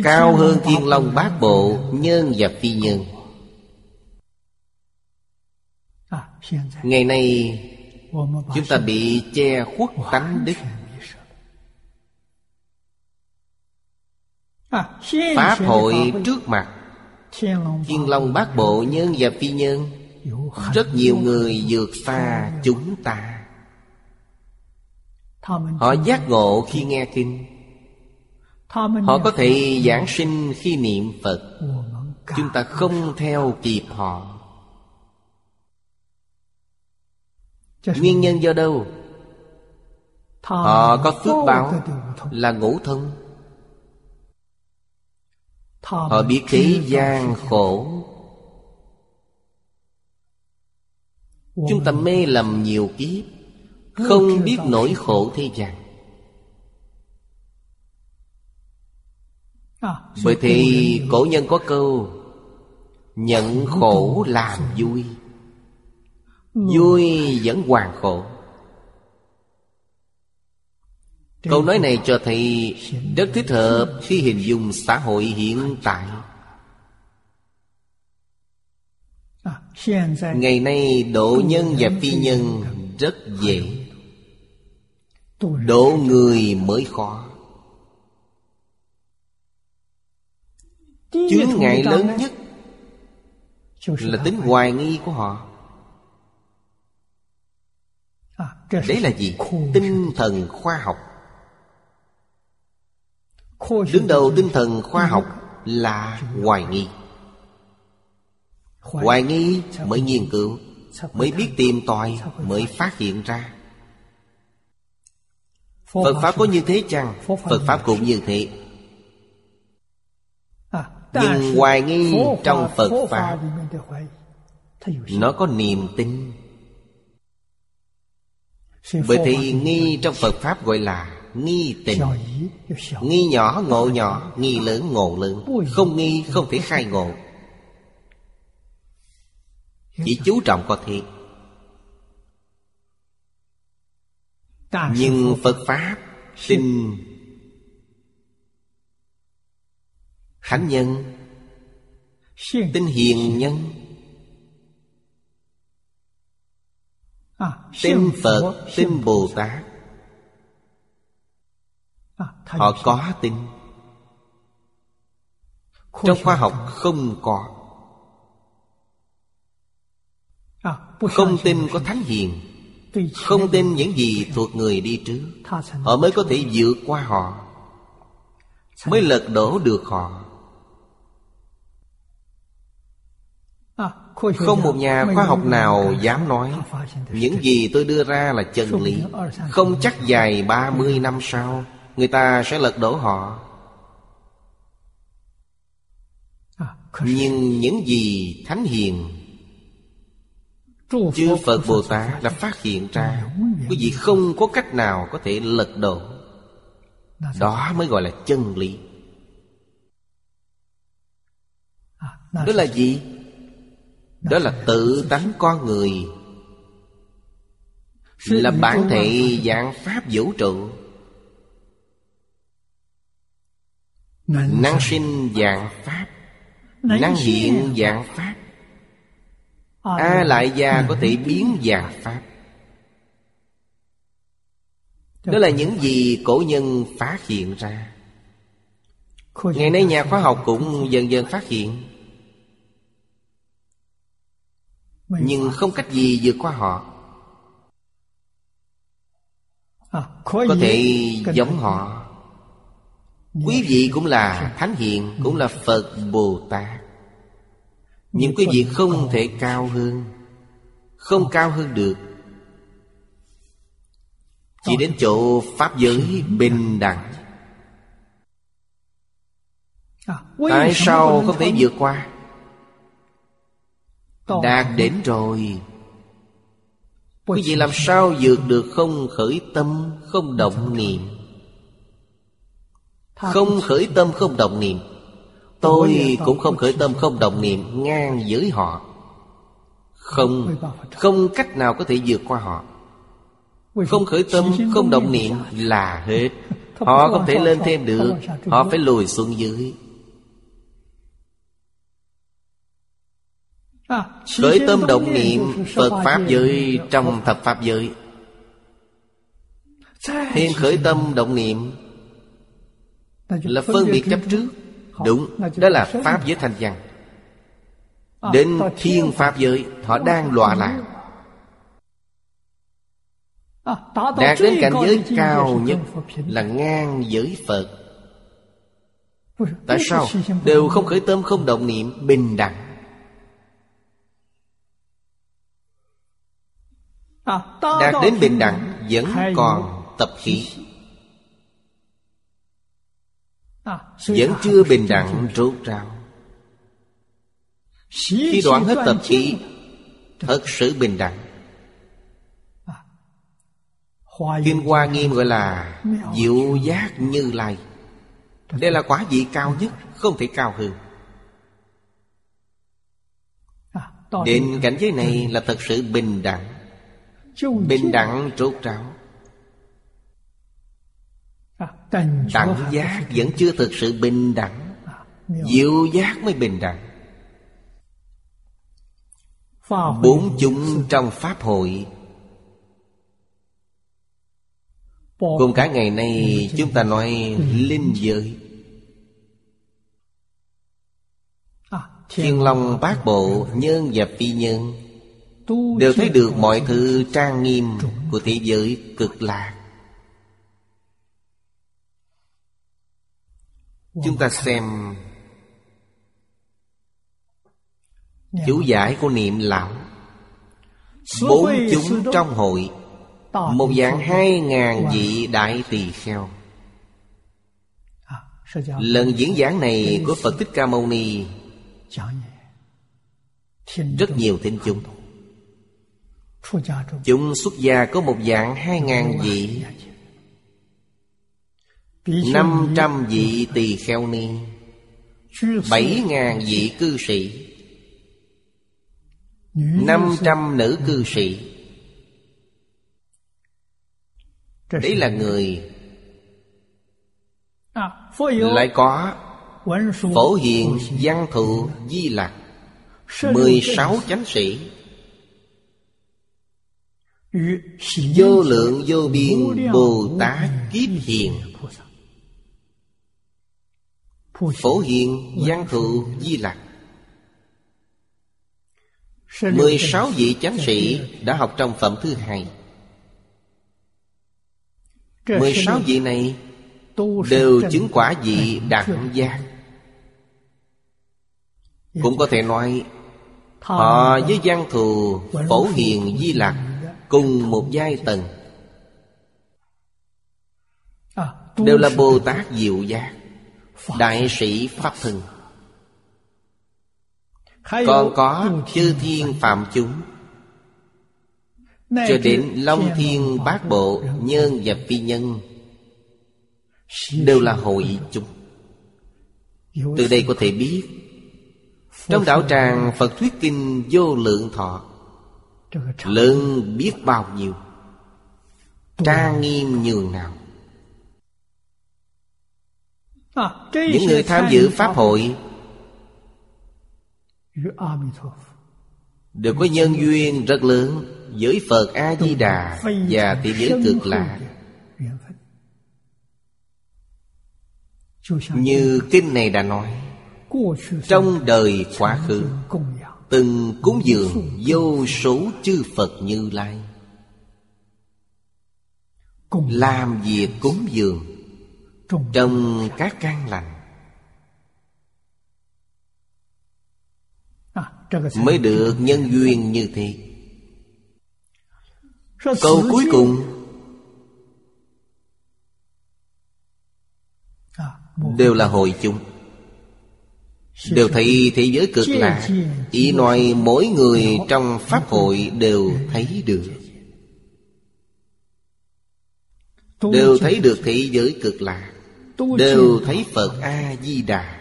Cao hơn thiên long bát bộ Nhân và phi nhân Ngày nay, Chúng ta bị che khuất tánh đức. Pháp hội trước mặt, Thiên long bát bộ nhân và phi nhân Rất nhiều người vượt xa chúng ta. Họ giác ngộ khi nghe kinh. Họ có thể giảng sinh khi niệm Phật. Chúng ta không theo kịp họ. Nguyên nhân do đâu? Họ có phước báo là ngũ thân. Họ biết thế gian khổ. Chúng ta mê lầm nhiều kiếp Không biết nỗi khổ thế gian. Bởi thì cổ nhân có câu Nhận khổ làm vui Vui vẫn hoàn khổ. Câu nói này cho thấy Rất thích hợp khi hình dung xã hội hiện tại. Ngày nay độ nhân và phi nhân rất dễ. Độ người mới khó. chướng ngại lớn nhất là tính hoài nghi của họ. Đấy là gì? tinh thần khoa học. Đứng đầu tinh thần khoa học là hoài nghi. Hoài nghi mới nghiên cứu mới biết tìm tòi mới phát hiện ra. Phật pháp có như thế chăng? Phật pháp cũng như thế nhưng hoài nghi trong phật pháp. nó có niềm tin. Bởi thì nghi trong phật pháp gọi là nghi tình. Nghi nhỏ ngộ nhỏ nghi lớn ngộ lớn. Không nghi không thể khai ngộ. Chỉ chú trọng có thiệt nhưng phật pháp tin Thánh nhân. Tên hiền nhân. Tên Phật, tên Bồ Tát. Họ có tin. Trong khoa học không có. Không tin có thánh hiền. Không tin những gì thuộc người đi trước. Họ mới có thể vượt qua họ Mới lật đổ được họ. Không một nhà khoa học nào dám nói, Những gì tôi đưa ra là chân lý. Không chắc dài 30 năm sau, Người ta sẽ lật đổ họ. Nhưng những gì Thánh Hiền, Chư Phật Bồ Tát đã phát hiện ra, Quý vị không có cách nào có thể lật đổ. Đó mới gọi là chân lý. Đó là gì? Đó là tự tánh con người. Là bản thể dạng pháp vũ trụ. Năng sinh. dạng pháp. Năng hiện dạng pháp. A lại gia có thể biến dạng pháp. Đó là những gì cổ nhân phát hiện ra. Ngày nay nhà khoa học cũng dần dần phát hiện. nhưng không cách gì vượt qua họ. Có thể giống họ. quý vị cũng là thánh hiền cũng là phật bồ tát. Nhưng quý vị không thể cao hơn không cao hơn được. Chỉ đến chỗ pháp giới bình đẳng. Tại sao không thể vượt qua? Đạt đến rồi. Quý vị làm sao vượt được không khởi tâm Không động niệm? Không khởi tâm không động niệm. Tôi cũng không khởi tâm không động niệm Ngang với họ. Không Không cách nào có thể vượt qua họ. Không khởi tâm không động niệm là hết. Họ không thể lên thêm được. Họ phải lùi xuống dưới. Khởi tâm động niệm Phật Pháp giới trong thập Pháp giới. Thêm khởi tâm động niệm Là phân biệt chấp trước. Đúng, đó là Pháp giới thanh văn. Đến thiên Pháp giới Họ đang đọa lạc. Đạt đến cảnh giới cao nhất Là ngang giới Phật. Tại sao? Đều không khởi tâm không động niệm Bình đẳng Đạt đến bình đẳng Vẫn còn tập khí. Vẫn chưa bình đẳng rốt ráo. Khi đoạn hết tập khí Thật sự bình đẳng. Kinh Hoa Nghiêm gọi là Diệu giác như lai. Đây là quả vị cao nhất Không thể cao hơn. Đến cảnh giới này là thật sự bình đẳng Bình đẳng trốt ráo Đẳng giác vẫn chưa thực sự bình đẳng. Diệu giác mới bình đẳng. Bốn chúng trong Pháp hội. Cùng cả ngày nay chúng ta nói linh giới. Thiên Long bát bộ nhân và phi nhân Đều thấy được mọi thứ trang nghiêm của thế giới cực lạc. Chúng ta xem Chú giải của niệm lão. Bốn chúng trong hội Một dạng hai ngàn vị đại tỳ kheo. Lần diễn giảng này của Phật Thích Ca Mâu Ni Rất nhiều thính chúng Chúng xuất gia có một dạng hai ngàn vị. Năm trăm vị tỳ kheo ni. Bảy ngàn vị cư sĩ. Năm trăm nữ cư sĩ. Đấy là người Lại có Phổ hiện văn thụ di lạc Mười sáu chánh sĩ Vô lượng vô biên Bồ Tát Kiếp Hiền. Phổ Hiền, Giang Thụ, Di lạc mười sáu vị chánh sĩ đã học trong phẩm thứ hai. Mười sáu vị này Đều chứng quả vị đẳng giác. Cũng có thể nói, Họ với giang thù Phổ hiền, di lạc Cùng một giai tầng. Đều là Bồ Tát Diệu Giác Đại sĩ Pháp Thân. Còn có chư thiên phạm chúng. Cho đến Long Thiên Bát Bộ Nhân và Phi Nhân Đều là hội chúng. Từ đây có thể biết Trong đạo tràng Phật Thuyết Kinh Vô Lượng Thọ Lớn biết bao nhiêu Trang nghiêm nhường nào. Những người tham dự Pháp hội Đều có nhân duyên rất lớn Với Phật A-di-đà Và thế giới cực lạ. Như kinh này đã nói Trong đời quá khứ Từng cúng dường vô số chư Phật như Lai. Làm việc cúng dường Trong các căn lành. Mới được nhân duyên như thế. Câu cuối cùng. Đều là hội chúng. Đều thấy thế giới cực lạc, Ý nói mỗi người trong Pháp hội đều thấy được. Đều thấy được thế giới cực lạc, Đều thấy Phật A-di-đà.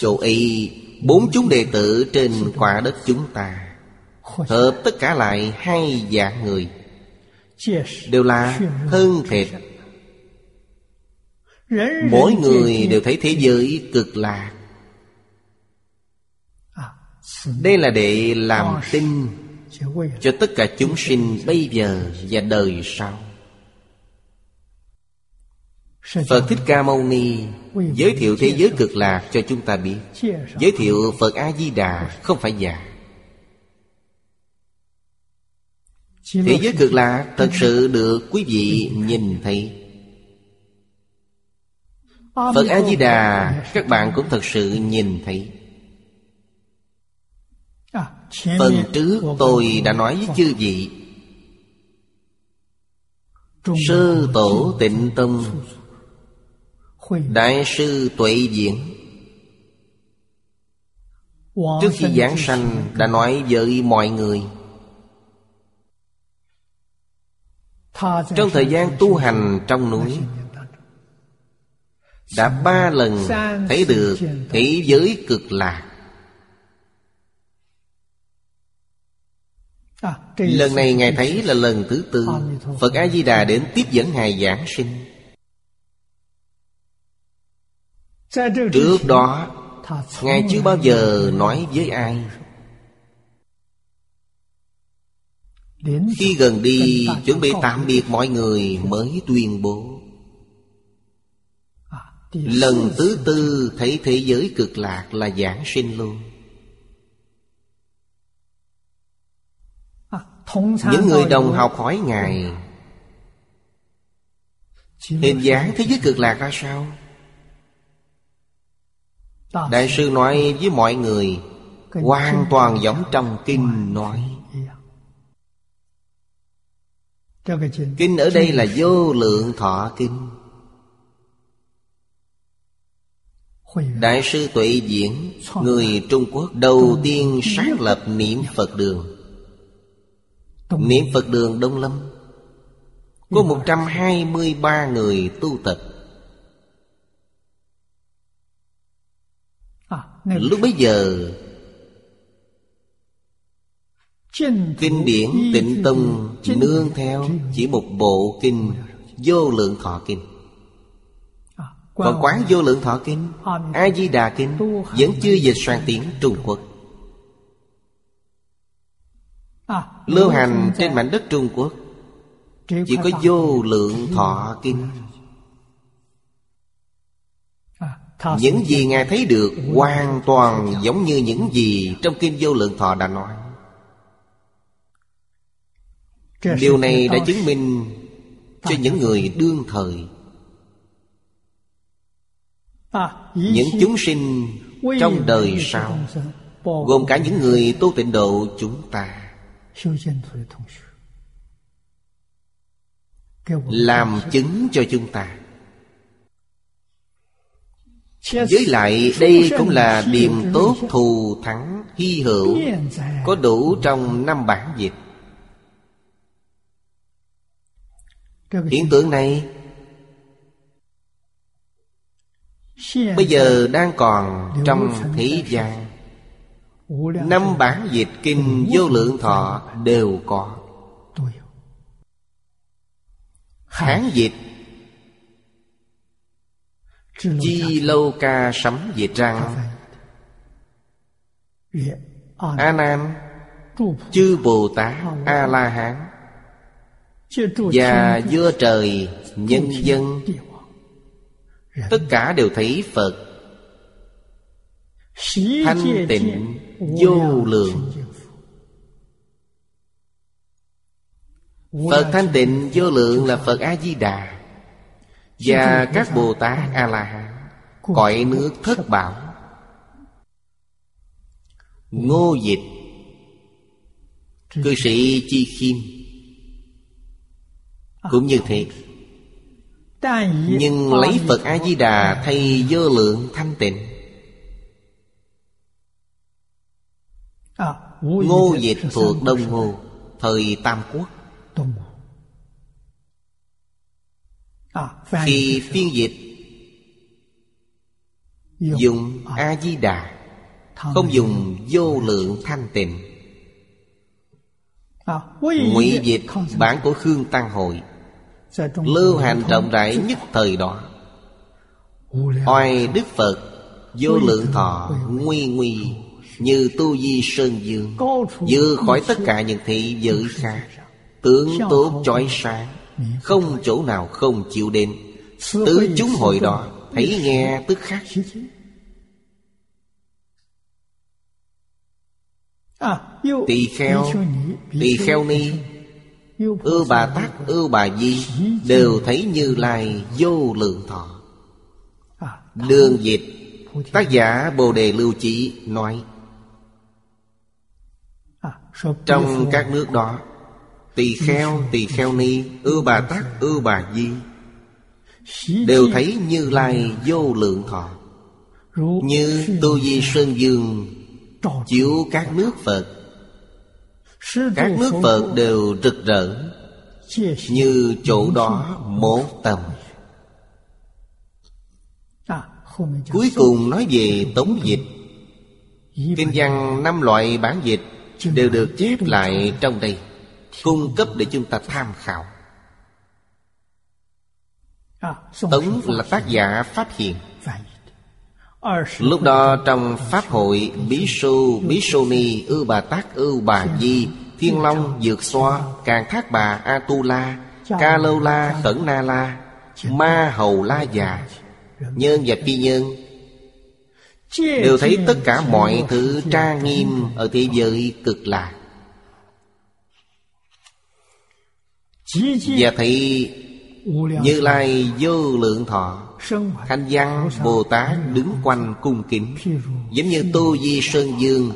Chỗ ấy Bốn chúng đệ tử trên quả đất chúng ta. Hợp tất cả lại hai dạng người. Đều là thân thịt. Mỗi người đều thấy thế giới cực lạc đây là để làm tin Cho tất cả chúng sinh bây giờ và đời sau. Phật Thích Ca Mâu Ni Giới thiệu thế giới cực lạc cho chúng ta biết. Giới thiệu Phật A-di-đà không phải già. Thế giới cực lạc thật sự được quý vị nhìn thấy. Phật A-di-đà các bạn cũng thật sự nhìn thấy. Phần trước tôi đã nói với chư vị. Sư Tổ Tịnh Tông Đại sư Tuệ Diễn. Trước khi giảng sanh đã nói với mọi người. Trong thời gian tu hành trong núi Đã ba lần thấy được thế giới cực lạc. Lần này Ngài thấy là lần thứ tư Phật A-di-đà đến tiếp dẫn Ngài giảng sinh. Trước đó Ngài chưa bao giờ nói với ai. Khi gần đi chuẩn bị tạm biệt mọi người mới tuyên bố. Lần thứ tư thấy thế giới cực lạc là giảng sinh luôn. Những người đồng học hỏi Ngài. Hình dáng thế giới cực lạc ra sao? Đại sư nói với mọi người Hoàn toàn giống trong kinh nói. Kinh ở đây là vô lượng thọ kinh. Đại sư Tuệ Diễn Người Trung Quốc đầu tiên sáng lập niệm Phật đường. Niệm Phật đường Đông Lâm Có 123 người tu tập. Lúc bấy giờ Kinh điển tịnh tông nương theo chỉ một bộ kinh Vô lượng thọ kinh. Còn quán vô lượng thọ kinh A-di-đà kinh Vẫn chưa dịch sang tiếng Trung Quốc. Lưu hành trên mảnh đất Trung Quốc. Chỉ có vô lượng thọ kinh. Những gì Ngài thấy được Hoàn toàn giống như những gì Trong kinh vô lượng thọ đã nói. Điều này đã chứng minh Cho những người đương thời. Những chúng sinh trong đời sau Gồm cả những người tu tịnh độ chúng ta làm chứng cho chúng ta. Với lại đây cũng là điểm tốt thù thắng hy hữu Có đủ trong năm bản dịch Hiện tượng này Bây giờ đang còn trong thế gian. Năm bản dịch kinh vô lượng thọ đều có. Hán dịch Chi lâu ca sấm dịch rằng A Nan. Chư Bồ Tát A La Hán. Và vua trời Nhân dân. Tất cả đều thấy Phật thanh tịnh vô lượng. Phật thanh tịnh vô lượng là phật a di đà và các bồ tát a la hán cõi nước thất bảo ngô dịch cư sĩ chi khiêm. Cũng như thế nhưng lấy phật a di đà thay vô lượng thanh tịnh. Ngô Dịch thuộc Đông Ngô Thời Tam Quốc. Khi phiên dịch Dùng A-di-đà Không dùng vô lượng thanh tịnh. Ngụy dịch bản của Khương Tăng Hội Lưu hành rộng rãi nhất thời đó. Oai Đức Phật Vô lượng thọ Nguy nguy. Như tu di sơn dương Dư khỏi tất cả những thị dự khác. Tướng tốt chói sáng Không chỗ nào không chịu đến Tứ chúng hội đó thấy nghe tức khắc. Tỳ kheo Tỳ kheo ni ư bà tắc ư bà di Đều thấy như lai vô lượng thọ. Đường dịch Tác giả Bồ Đề Lưu Chỉ nói trong các nước đó Tỳ kheo, tỳ kheo ni ư bà tắc, ư bà di Đều thấy như lai vô lượng thọ. Như tu di sơn dương Chiếu các nước Phật. Các nước Phật đều rực rỡ Như chỗ đó một tầm. Cuối cùng nói về tống dịch. Kinh văn năm loại bản dịch đều được chép lại trong đây cung cấp để chúng ta tham khảo. Tống là tác giả phát hiện lúc đó trong pháp hội bí Sư, bí su ni ưu bà tác ưu bà di thiên long dược xoa càng thác bà a tu la ca lâu la khẩn na la ma hầu la già nhân và phi nhân đều thấy tất cả mọi thứ tra nghiêm ở thế giới cực lạc. Và thấy như lai vô lượng thọ Thanh văn Bồ Tát đứng quanh cung kính. Giống như tu Di Sơn Dương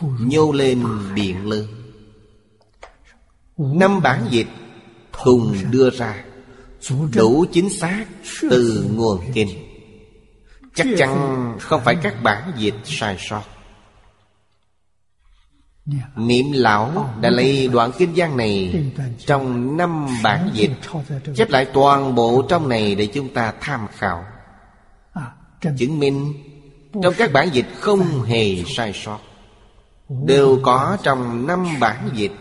Nhô lên biển lớn. Năm bản dịch Hùng đưa ra Đủ chính xác từ nguồn kinh chắc chắn không phải các bản dịch sai sót. Niệm lão đã lấy đoạn kinh giang này Trong năm bản dịch Chép lại toàn bộ trong này để chúng ta tham khảo. Chứng minh Trong các bản dịch không hề sai sót. Đều có trong năm bản dịch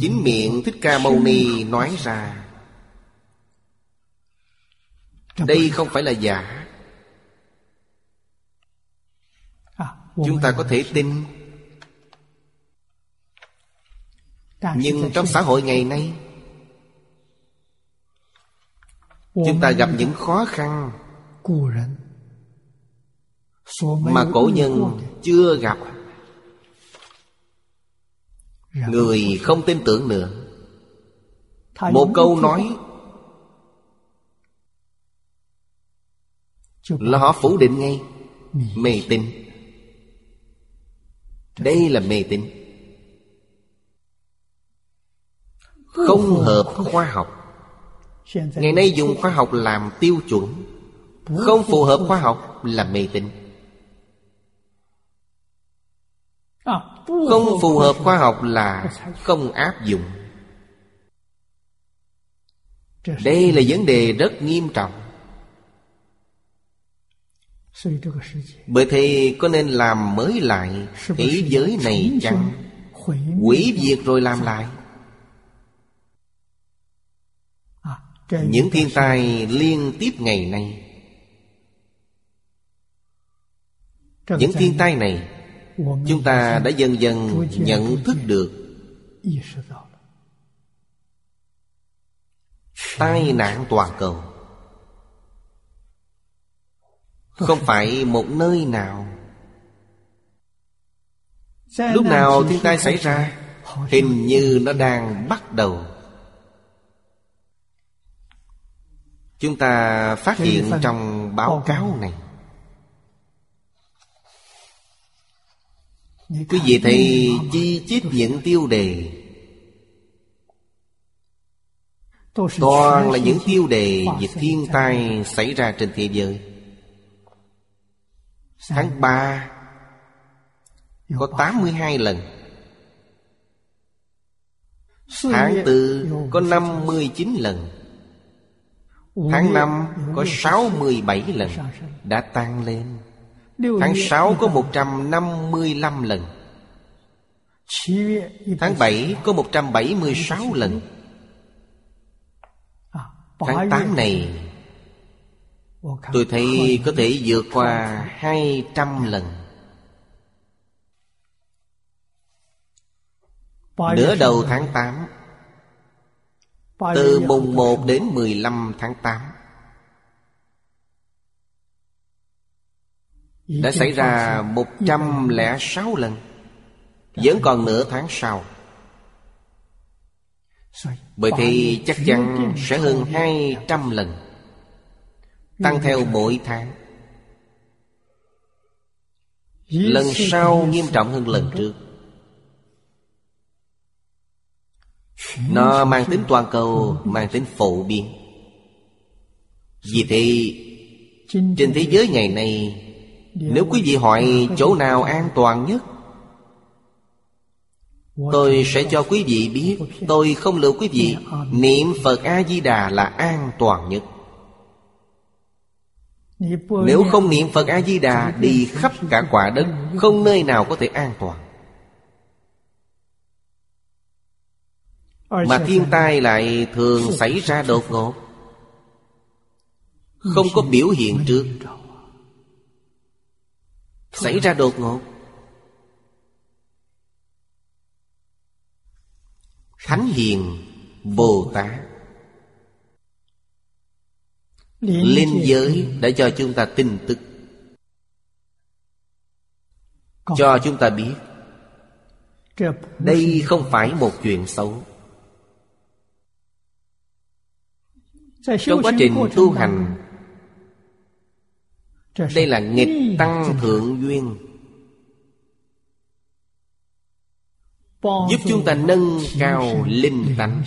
Chính miệng Thích Ca Mâu Ni nói ra đây không phải là giả. Chúng ta có thể tin. nhưng trong xã hội ngày nay chúng ta gặp những khó khăn. Mà cổ nhân chưa gặp. Người không tin tưởng nữa. Một câu nói là họ phủ định ngay. Mê tín. Đây là mê tín. Không hợp khoa học. Ngày nay dùng khoa học làm tiêu chuẩn. Không phù hợp khoa học là mê tín. Không phù hợp khoa học là không áp dụng. Đây là vấn đề rất nghiêm trọng. Bởi thế có nên làm mới lại Thế giới à, này chăng? Quỷ diệt rồi làm lại. Những thiên tai liên tiếp ngày nay. Những thiên tai này Chúng ta đã dần dần nhận thức được. Tai nạn toàn cầu. Không phải một nơi nào. Lúc nào thiên tai xảy ra Hình như nó đang bắt đầu. Chúng ta phát hiện trong báo cáo này. Quý vị thấy chi chít những tiêu đề? Toàn là những tiêu đề về thiên tai xảy ra trên thế giới. Tháng 3 Có 82 lần. Tháng 4 có 59 lần. Tháng 5 có 67 lần. Đã tăng lên. Tháng 6 có 155 lần. Tháng 7 có 176 lần. Tháng 8 này Tôi thấy có thể vượt qua 200 lần. Nửa đầu tháng 8 Từ mùng 1 đến 15 tháng 8 Đã xảy ra 106 lần. Vẫn còn nửa tháng sau. Bởi thì chắc chắn sẽ hơn 200 lần Tăng theo mỗi tháng. Lần sau nghiêm trọng hơn lần trước. Nó mang tính toàn cầu Mang tính phổ biến. Vì thế Trên thế giới ngày nay Nếu quý vị hỏi chỗ nào an toàn nhất Tôi sẽ cho quý vị biết Tôi không lừa quý vị Niệm Phật A-di-đà là an toàn nhất Nếu không niệm Phật A-di-đà Đi khắp cả quả đất Không nơi nào có thể an toàn. Mà thiên tai lại thường xảy ra đột ngột. Không có biểu hiện trước. Xảy ra đột ngột. Thánh Hiền Bồ Tát Linh giới đã cho chúng ta tin tức. Cho chúng ta biết Đây không phải một chuyện xấu. Trong quá trình tu hành Đây là nghịch tăng thượng duyên. Giúp chúng ta nâng cao linh tánh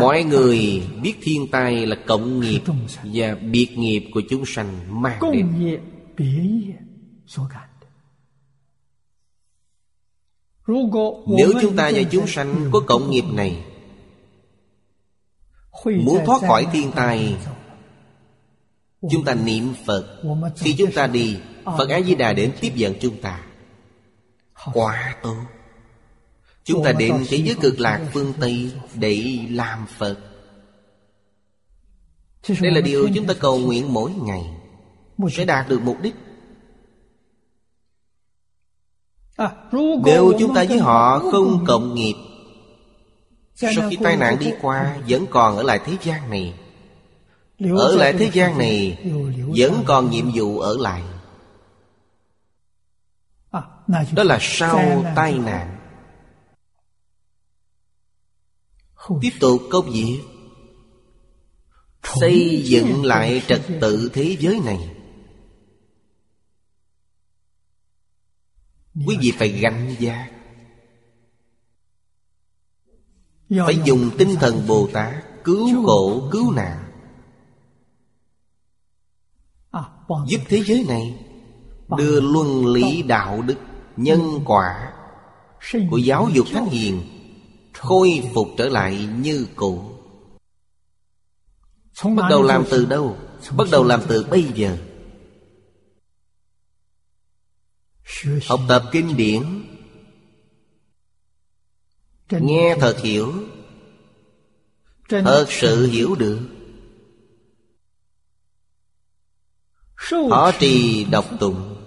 Mọi người biết thiên tai là cộng nghiệp Và biệt nghiệp của chúng sanh mang đến. Nếu chúng ta và chúng sanh có cộng nghiệp này Muốn thoát khỏi thiên tai Chúng ta niệm Phật. Khi chúng ta đi Phật A-di-đà đến tiếp dẫn chúng ta. Quá tốt Chúng ta đến thế giới cực lạc phương Tây Để làm Phật. Đây là điều chúng ta cầu nguyện mỗi ngày. Sẽ đạt được mục đích. Nếu chúng ta với họ không cộng nghiệp sau khi tai nạn đi qua Vẫn còn ở lại thế gian này. Ở lại thế gian này Vẫn còn nhiệm vụ ở lại. Đó là sau tai nạn Tiếp tục công việc. Xây dựng lại trật tự thế giới này. Quý vị phải gánh giác phải dùng tinh thần Bồ Tát Cứu khổ cứu nạn. À, Giúp thế giới này Đưa luân lý đạo đức Nhân quả Của giáo dục thánh hiền Khôi phục trở lại như cũ. Bắt đầu làm từ đâu? Bắt đầu làm từ bây giờ. Học tập kinh điển. Nghe thật hiểu. Thật sự hiểu được. Họ trì đọc tụng.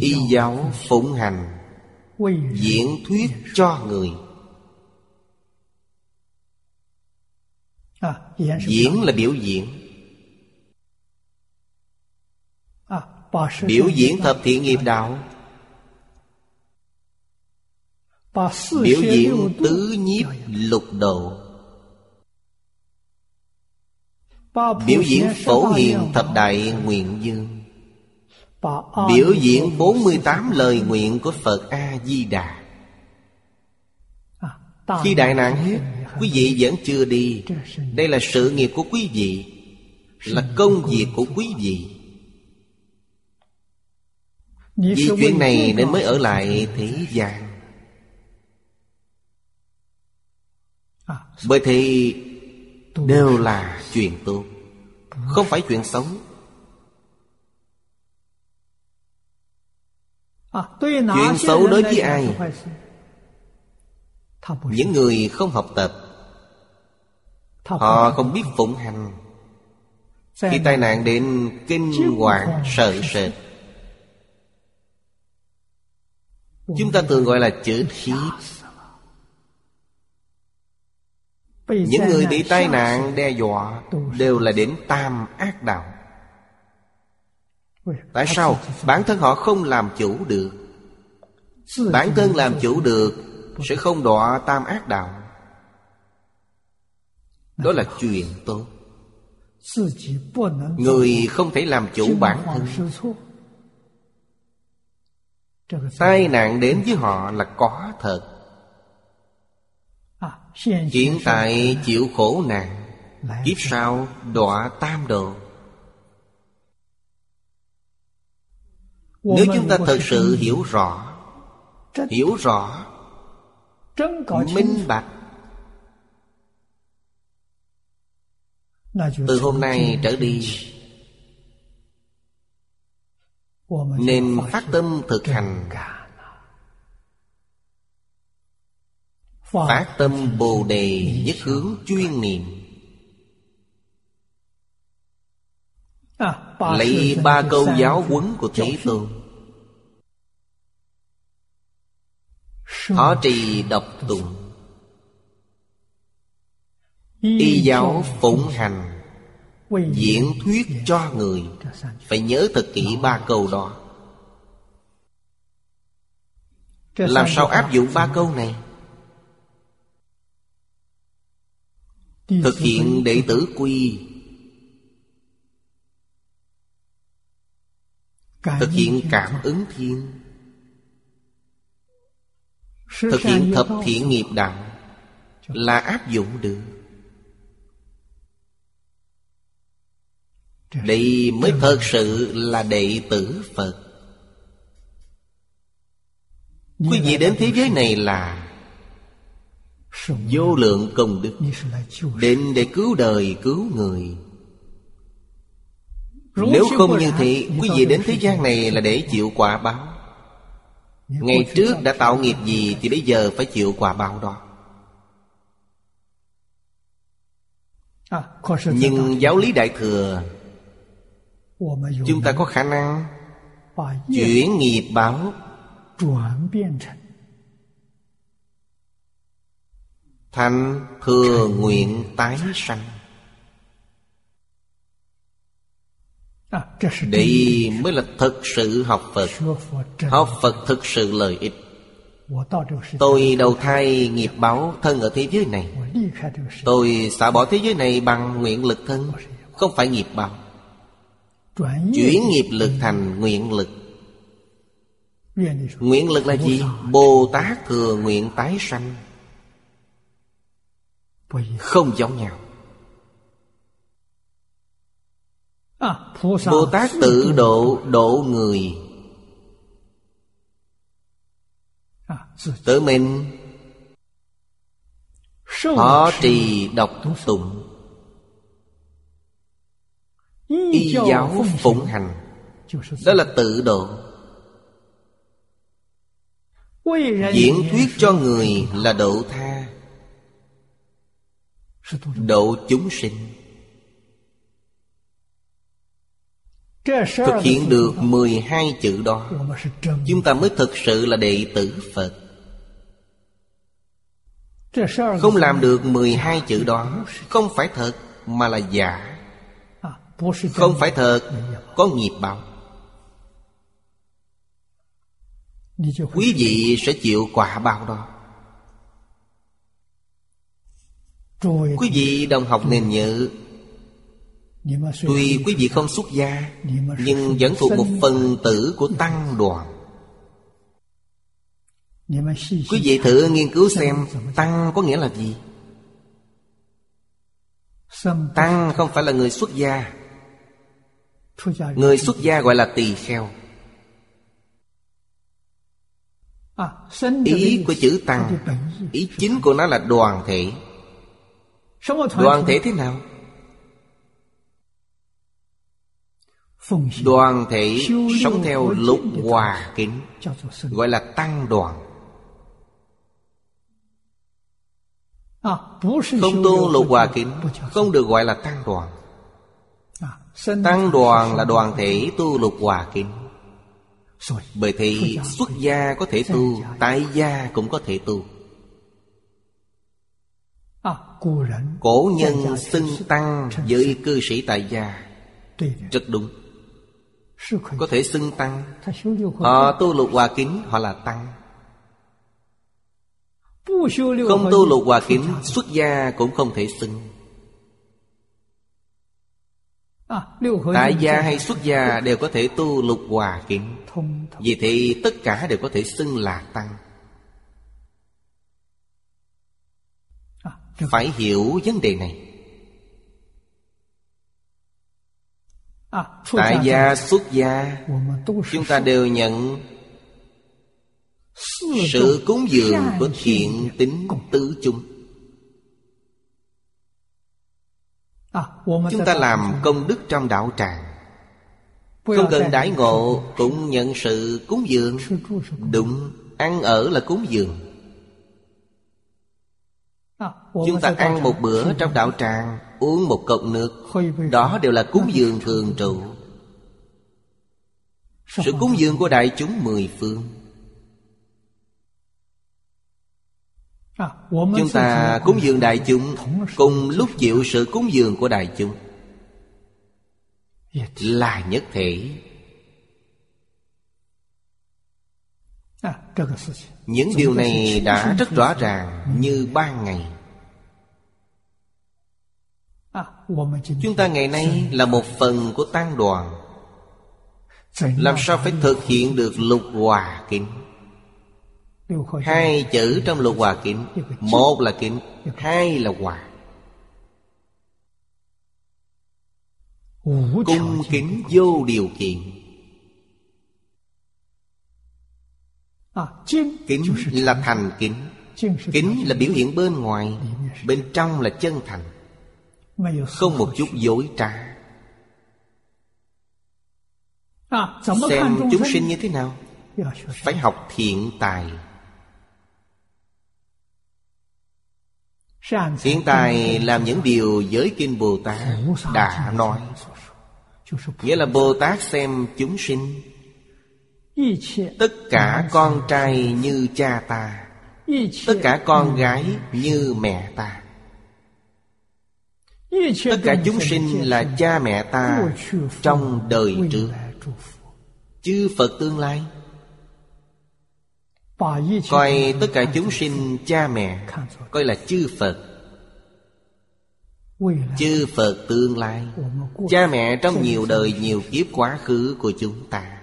Y giáo phụng hành Diễn thuyết cho người. À, Diễn là biểu diễn. À, Biểu diễn thập thiện nghiệp đạo. Biểu diễn tứ nhiếp lục độ Biểu diễn phổ hiền thập đại nguyện dương. Biểu diễn 48 lời nguyện của Phật A-di-đà. Khi đại nạn hết Quý vị vẫn chưa đi. Đây là sự nghiệp của quý vị Là công việc của quý vị. Vì chuyện này nên mới ở lại thế gian. Bởi thì đều là chuyện tốt Không phải chuyện xấu chuyện xấu đối với ai? những người không học tập họ không biết phụng hành. Khi tai nạn đến kinh hoàng sợ sệt. Chúng ta thường gọi là chữ khí. Những người bị tai nạn đe dọa đều là đến tam ác đạo. Tại sao? Bản thân họ không làm chủ được. Bản thân làm chủ được Sẽ không đọa tam ác đạo. Đó là chuyện tốt. Người không thể làm chủ bản thân. Tai nạn đến với họ là có thật. Hiện tại chịu khổ nạn, Kiếp sau đọa tam độ. nếu chúng ta thật sự hiểu rõ hiểu rõ minh bạch. Từ hôm nay trở đi nên phát tâm thực hành. phát tâm bồ đề nhất hướng chuyên niệm. Lấy ba câu giáo huấn của thế tôn. Thọ trì độc tụng, Y giáo phụng hành Diễn thuyết cho người. Phải nhớ thật kỹ ba câu đó. Làm sao áp dụng ba câu này? Thực hiện đệ tử quy. Thực hiện cảm ứng thiên. Thực hiện thập thiện nghiệp đạo Là áp dụng được. Đây mới thật sự là đệ tử Phật. Quý vị đến thế giới này là Vô lượng công đức. Đến để cứu đời cứu người. Nếu không như thế Quý vị đến thế gian này là để chịu quả báo. Ngày trước đã tạo nghiệp gì Thì bây giờ phải chịu quả báo đó. Nhưng giáo lý Đại Thừa Chúng ta có khả năng Chuyển nghiệp báo. Thành thừa nguyện tái sanh. Đây mới là thực sự học Phật. Học Phật thực sự lợi ích. Tôi đầu thai nghiệp báo thân ở thế giới này. Tôi xả bỏ thế giới này bằng nguyện lực thân Không phải nghiệp báo. Chuyển nghiệp lực thành nguyện lực. Nguyện lực là gì? Bồ Tát thừa nguyện tái sanh. Không giống nhau. Bồ Tát tự độ độ người. Tự mình Họ trì đọc tụng. Y giáo phụng hành. Đó là tự độ. Diễn thuyết cho người là độ tha. Độ chúng sinh. Thực hiện được 12 chữ đó, Chúng ta mới thực sự là đệ tử Phật. Không làm được 12 chữ đó, Không phải thật mà là giả. Không phải thật, có nghiệp báo. Quý vị sẽ chịu quả bao đó. Quý vị đồng học nên nhớ Tuy quý vị không xuất gia Nhưng vẫn thuộc một phần tử của Tăng đoàn. Quý vị thử nghiên cứu xem Tăng có nghĩa là gì? Tăng không phải là người xuất gia. Người xuất gia gọi là tỳ kheo. Ý của chữ tăng Ý chính của nó là đoàn thể. Đoàn thể thế nào? đoàn thể sống theo lục hòa kính gọi là tăng đoàn. Không tu lục hòa kính không được gọi là tăng đoàn. Tăng đoàn là đoàn thể tu lục hòa kính. Bởi thị xuất gia có thể tu Tại gia cũng có thể tu. Cổ nhân xưng tăng với cư sĩ tại gia. Rất đúng có thể xưng tăng. họ tu lục hòa kính họ là tăng. không tu lục hòa kính xuất gia cũng không thể xưng. tại gia hay xuất gia đều có thể tu lục hòa kính. Vì thế tất cả đều có thể xưng là tăng. À, Phải hiểu vấn đề này. Tại gia xuất gia Chúng ta đều nhận Sự cúng dường của thiện tính tứ chung Chúng ta làm công đức trong đạo tràng。Không cần đãi ngộ Cũng nhận sự cúng dường。Đúng Ăn ở là cúng dường。Chúng ta ăn một bữa trong đạo tràng Uống một cốc nước. Đó đều là cúng dường thường trụ. Sự cúng dường của đại chúng mười phương. Chúng ta cúng dường đại chúng Cùng lúc chịu sự cúng dường của đại chúng. Là nhất thể. những điều này đã rất rõ ràng như ban ngày. Chúng ta ngày nay là một phần của tăng đoàn. Làm sao phải thực hiện được lục hòa kính? Hai chữ trong lục hòa kính một là kính hai là hòa. Cung kính vô điều kiện. Kính là thành kính Kính là biểu hiện bên ngoài Bên trong là chân thành Không một chút dối trá Xem chúng sinh như thế nào Phải học thiện tài Thiện tài làm những điều giới kinh Bồ Tát đã nói Nghĩa là Bồ Tát xem chúng sinh tất cả con trai như cha ta. tất cả con gái như mẹ ta. tất cả chúng sinh là cha mẹ ta trong đời trước. chư phật tương lai. coi tất cả chúng sinh cha mẹ coi là chư phật. chư phật tương lai. cha mẹ trong nhiều đời nhiều kiếp quá khứ của chúng ta.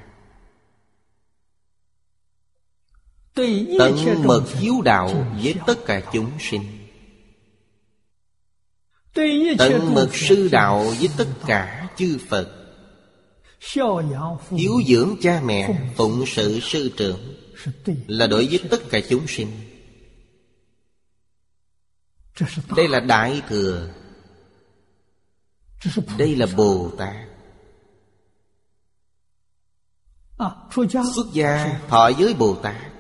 Tận mật hiếu đạo với tất cả chúng sinh. Tận mật sư đạo với tất cả chư Phật. Hiếu dưỡng cha mẹ Phụng sự sư trưởng Là đối với tất cả chúng sinh. Đây là Đại Thừa. Đây là Bồ Tát Xuất gia thọ giới Bồ Tát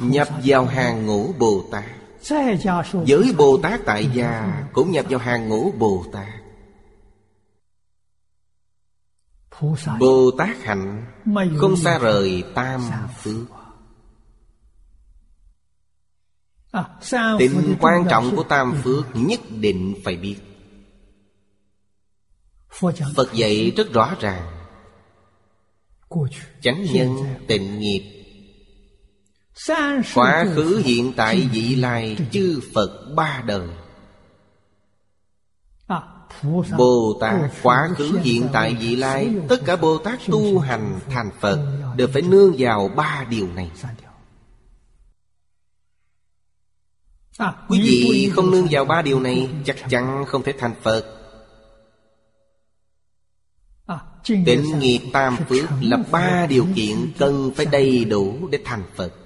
Nhập vào hàng ngũ Bồ Tát. Giới Bồ Tát tại gia Cũng nhập vào hàng ngũ Bồ Tát. Bồ Tát hạnh Không xa rời tam phước. Tính quan trọng của tam phước Nhất định phải biết. Phật dạy rất rõ ràng. Chánh nhân tịnh nghiệp Quá khứ hiện tại vị lai Chư Phật ba đời. Bồ Tát quá khứ hiện tại vị lai Tất cả Bồ Tát tu hành thành Phật Đều phải nương vào ba điều này. À, quý vị không nương vào ba điều này Chắc chắn không thể thành Phật. Tịnh nghiệp tam phước là ba điều kiện cần phải đầy đủ để thành Phật.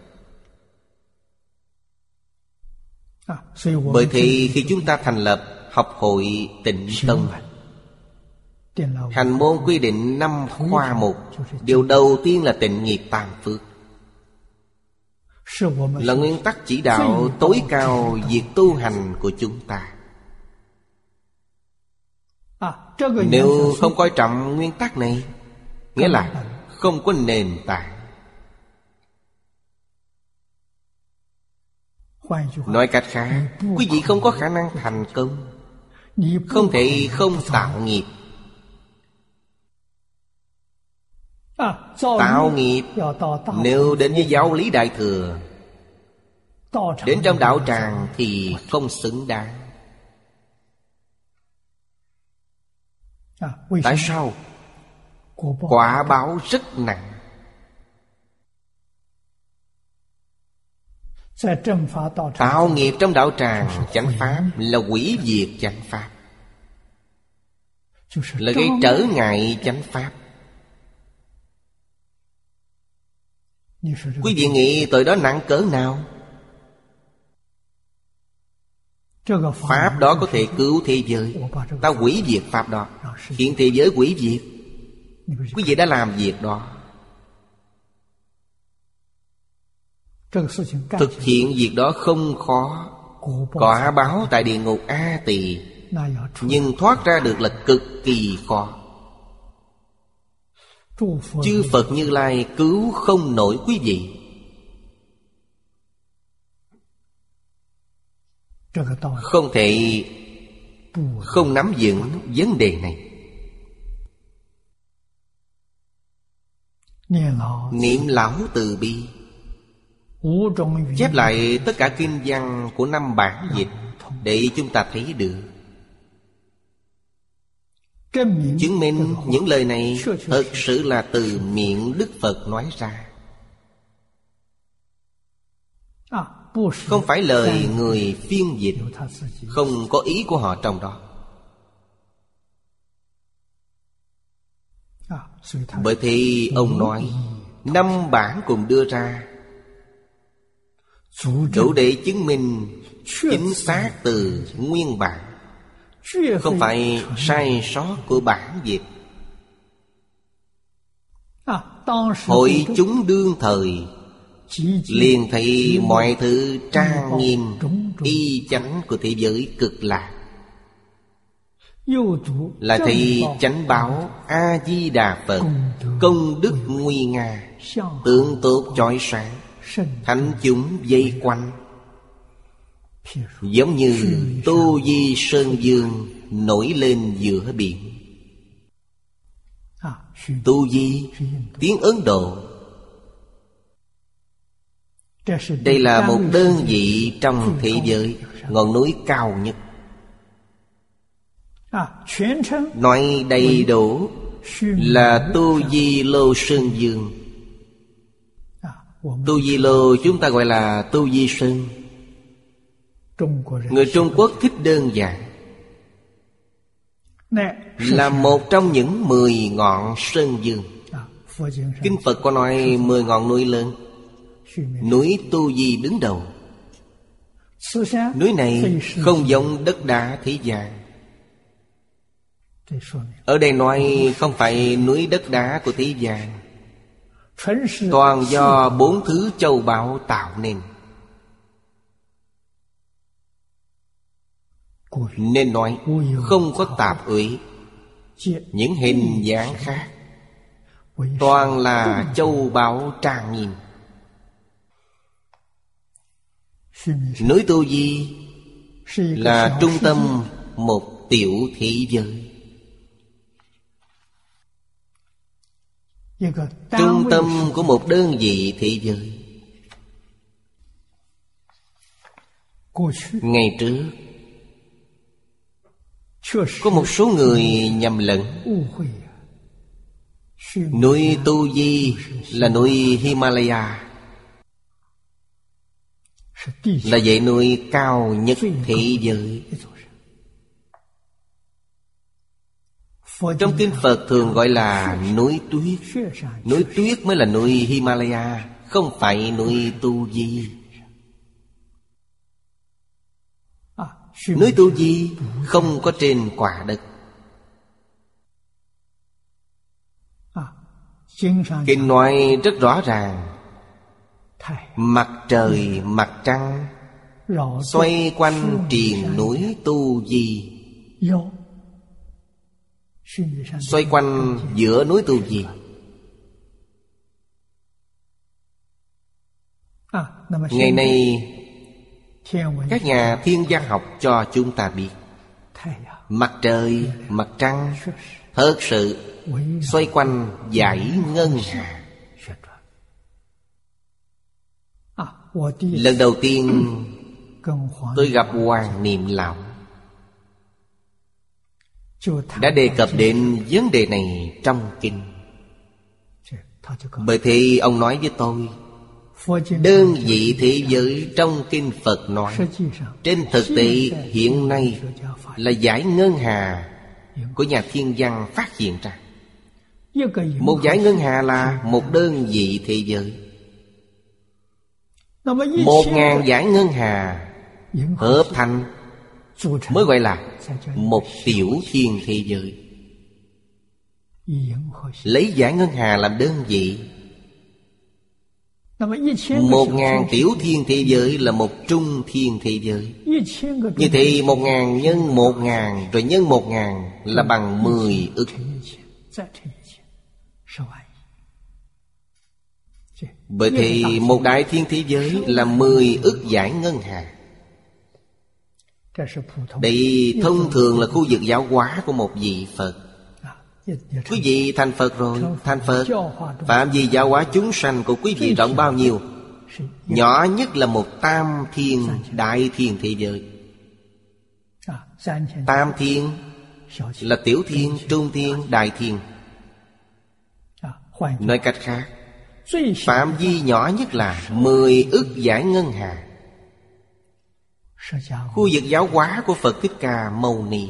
bởi thì khi chúng ta thành lập học hội tịnh tâm hành môn quy định năm khoa mục điều đầu tiên là tịnh nghiệp tam phước. Là nguyên tắc chỉ đạo tối cao việc tu hành của chúng ta. Nếu không coi trọng nguyên tắc này nghĩa là không có nền tảng. nói cách khác quý vị không có khả năng thành công. Không thể không tạo nghiệp. Tạo nghiệp nếu đến với giáo lý đại thừa. Đến trong đạo tràng thì không xứng đáng. Tại sao? quả báo rất nặng. Tạo nghiệp trong đạo tràng chẳng pháp Là quỷ diệt chánh pháp. Là gây trở ngại chánh pháp. Quý vị nghĩ tội đó nặng cỡ nào? Pháp đó có thể cứu thế giới. Ta quỷ diệt Pháp đó. Hiện thế giới quỷ diệt. Quý vị đã làm việc đó. Thực hiện việc đó không khó. Quả báo tại địa ngục A tỳ. Nhưng thoát ra được là cực kỳ khó. Chư Phật Như Lai cứu không nổi quý vị. Không thể Không nắm vững vấn đề này. Niệm lão từ bi. Chép lại tất cả kinh văn của năm bản dịch Để chúng ta thấy được. Chứng minh những lời này Thật sự là từ miệng Đức Phật nói ra. Không phải lời người phiên dịch. Không có ý của họ trong đó. Bởi thì ông nói Năm bản cùng đưa ra đủ để chứng minh chính xác từ nguyên bản. Không phải sai sót của bản dịch hội chúng đương thời liền thấy mọi thứ trang nghiêm y chánh của thế giới cực lạc. Là thị chánh báo a di đà phật công đức nguy nga tượng tốt chói sáng. Thánh chúng dây quanh. Giống như tu Di Sơn Dương nổi lên giữa biển. Tu Di Tiếng Ấn Độ. Đây là một đơn vị trong thế giới Ngọn núi cao nhất. Nói đầy đủ Là Tu Di Lô Sơn Dương. Tu Di Lô chúng ta gọi là Tu Di Sơn. Người Trung Quốc thích đơn giản. Là một trong những mười ngọn sơn dương. Kinh Phật có nói mười ngọn núi lớn. Núi Tu Di đứng đầu. Núi này không giống đất đá thế gian Ở đây nói không phải núi đất đá của thế gian Toàn do bốn thứ châu báu tạo nên. Nên nói không có tạp uỷ Những hình dáng khác. Toàn là châu báu trang nghiêm. Núi Tu Di Là trung tâm một tiểu thế giới. Trung tâm của một đơn vị thị giới Ngày trước Có một số người nhầm lẫn. Núi Tu Di là núi Himalaya. Là dãy núi cao nhất thế giới. Trong kinh Phật thường gọi là núi tuyết. Núi tuyết mới là núi Himalaya Không phải núi Tu Di. Núi Tu Di không có trên quả đất. Kinh nói rất rõ ràng. Mặt trời, mặt trăng Xoay quanh triền núi Tu Di. Xoay quanh giữa núi tu di Ngày nay Các nhà thiên văn học cho chúng ta biết Mặt trời, mặt trăng Thật sự Xoay quanh giải ngân hà. Lần đầu tiên Tôi gặp Hoàng Niệm Lão đã đề cập đến vấn đề này trong kinh. Bởi thế ông nói với tôi đơn vị thế giới trong kinh phật nói trên thực tế hiện nay là giải ngân hà của nhà thiên văn phát hiện ra. Một giải ngân hà là một đơn vị thế giới. Một ngàn giải ngân hà hợp thành mới gọi là một tiểu thiên thế giới. Lấy giải ngân hà làm đơn vị. Một ngàn tiểu thiên thế giới là một trung thiên thế giới. Như thế một ngàn nhân một ngàn Rồi nhân một ngàn là bằng mười ức. Bởi thì một đại thiên thế giới là mười ức giải ngân hà. Đây thông thường là khu vực giáo hóa của một vị Phật. À, quý vị thành Phật rồi Thành Phật Phạm vi giáo hóa chúng sanh của quý vị rộng bao nhiêu? Nhỏ nhất là một tam thiên đại thiên thế giới. À, tam thiên là tiểu thiên, trung thiên, đại thiên. À, Nói cách khác Phạm vi nhỏ nhất là 10 ức giải ngân hà. Khu vực giáo hóa của Phật Thích Ca Mâu Ni.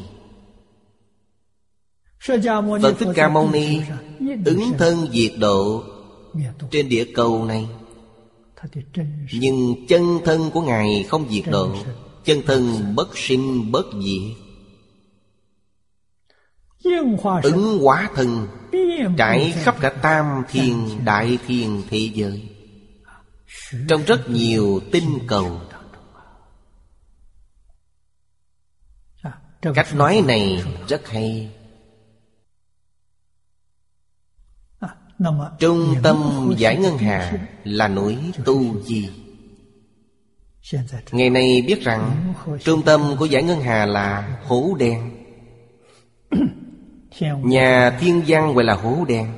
Phật Thích Ca Mâu Ni Ứng thân diệt độ Trên địa cầu này. Nhưng chân thân của Ngài không diệt độ. Chân thân bất sinh bất diệt. Ứng hóa thân. Trải khắp cả tam thiên đại thiên thế giới. Trong rất nhiều tinh cầu cách nói này rất hay. Trung tâm giải ngân hà là núi tu di. Ngày nay biết rằng trung tâm của giải ngân hà là hố đen. Nhà thiên văn gọi là hố đen.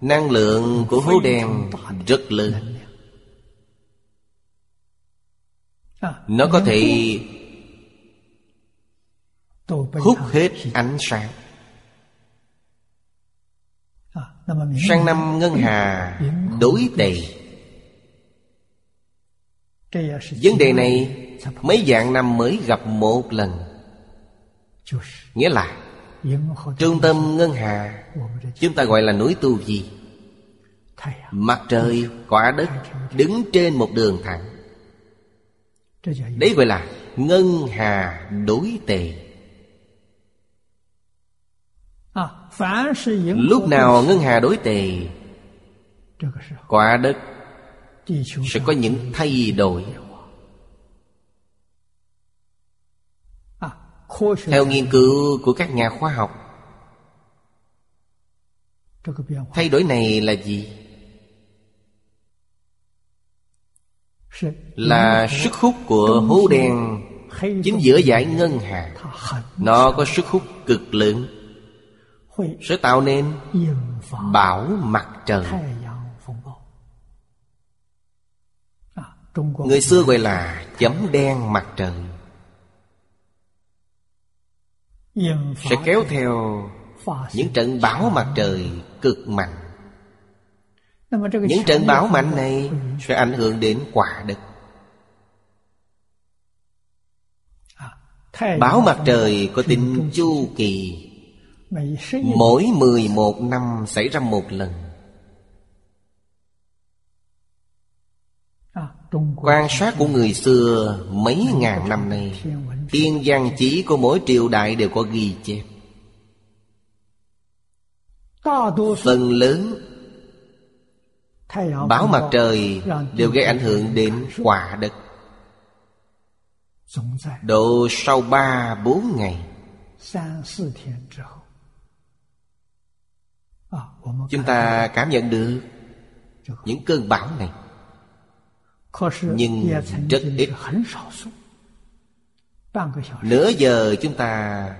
năng lượng của hố đen rất lớn. nó có thể hút hết ánh sáng. Sang năm ngân hà đối tệ vấn đề này mấy dạng năm mới gặp một lần. Nghĩa là trung tâm ngân hà, chúng ta gọi là núi tu gì mặt trời, quả đất đứng trên một đường thẳng. Đấy gọi là ngân hà đối tề. Lúc nào ngân hà đối tề Quả đất Sẽ có những thay đổi. Theo nghiên cứu của các nhà khoa học Thay đổi này là gì? là sức hút của hố đen, chính giữa giải ngân hà nó có sức hút cực lớn, sẽ tạo nên bão mặt trời. Người xưa gọi là chấm đen mặt trời. Sẽ kéo theo những trận bão mặt trời cực mạnh. Những trận bão mạnh này Sẽ ảnh hưởng đến quả đất. Bão mặt trời có tính chu kỳ. Mỗi 11 năm xảy ra một lần. Quan sát của người xưa mấy ngàn năm nay Tiên văn chỉ của mỗi triều đại đều có ghi chép. Phần lớn bão mặt trời đều gây ảnh hưởng đến quả đất. Độ sau ba bốn ngày. Chúng ta cảm nhận được những cơn bão này. Nhưng rất ít. nửa giờ chúng ta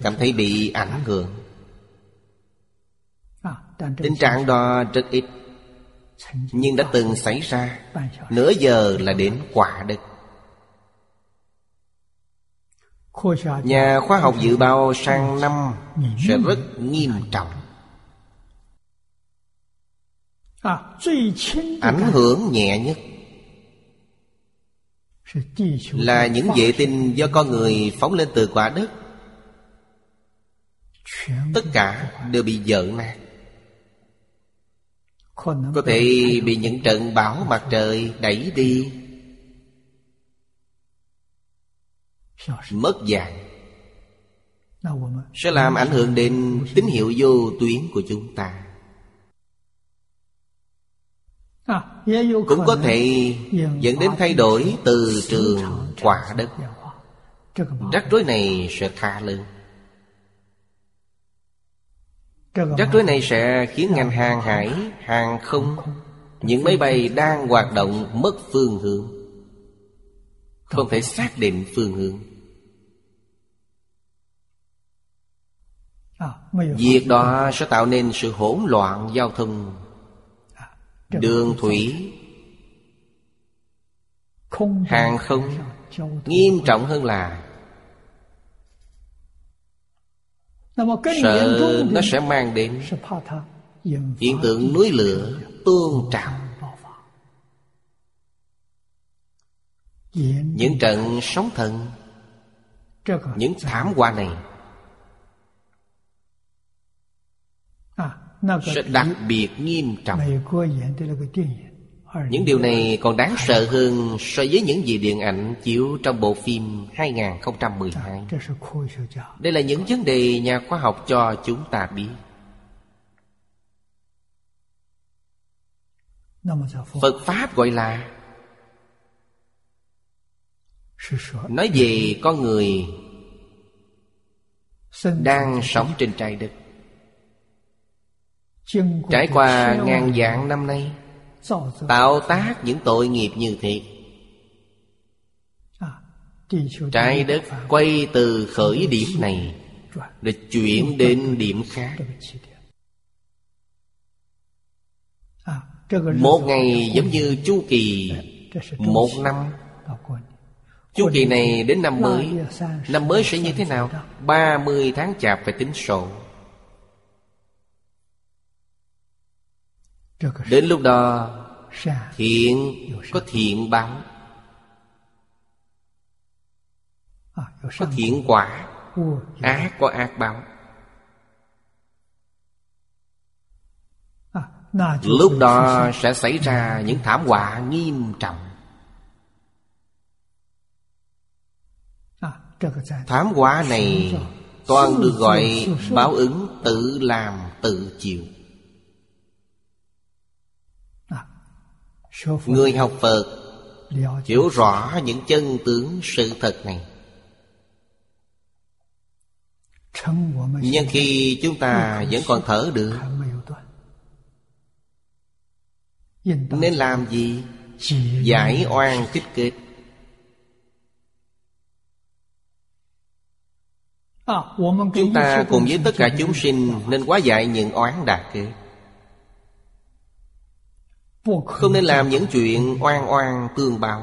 cảm thấy bị ảnh hưởng. tình trạng đó rất ít nhưng đã từng xảy ra, nửa giờ là đến quả đất nhà khoa học dự báo sang năm sẽ rất nghiêm trọng. Ảnh hưởng nhẹ nhất là những vệ tinh do con người phóng lên từ quả đất. Tất cả đều bị dở nát. Có thể bị những trận bão mặt trời đẩy đi. Mất dạng. Sẽ làm ảnh hưởng đến tín hiệu vô tuyến của chúng ta. Cũng có thể dẫn đến thay đổi từ trường quả đất. Rắc rối này sẽ tha lớn Rắc rối này sẽ khiến ngành hàng hải, hàng không Những máy bay đang hoạt động mất phương hướng. Không thể xác định phương hướng. Việc đó sẽ tạo nên sự hỗn loạn giao thông. Đường thủy Hàng không Nghiêm trọng hơn là Sợ nó sẽ mang đến Hiện tượng núi lửa tuôn trào. Những trận sóng thần Những thảm họa này Sẽ đặc biệt nghiêm trọng. Những điều này còn đáng sợ hơn so với những gì điện ảnh chiếu trong bộ phim 2012. Đây là những vấn đề nhà khoa học cho chúng ta biết. Phật Pháp gọi là Nói về con người Đang sống trên trái đất Trải qua ngàn vạn năm nay Tạo tác những tội nghiệp như thế Trái đất quay từ khởi điểm này Để chuyển đến điểm khác. Một ngày giống như chu kỳ Một năm. Chu kỳ này đến năm mới. Năm mới sẽ như thế nào? 30 tháng chạp phải tính sổ. Đến lúc đó Thiện có thiện báo. Có thiện quả Ác có ác báo. Lúc đó sẽ xảy ra những thảm họa nghiêm trọng. Thảm họa này Toàn được gọi báo ứng tự làm tự chịu. Người học Phật Hiểu rõ những chân tướng sự thật này. Nhưng khi chúng ta vẫn còn thở được Nên làm gì? Giải oan kích kịch Chúng ta cùng với tất cả chúng sinh Nên quá dạy những oán đạt kết không nên làm những chuyện oan oan tương báo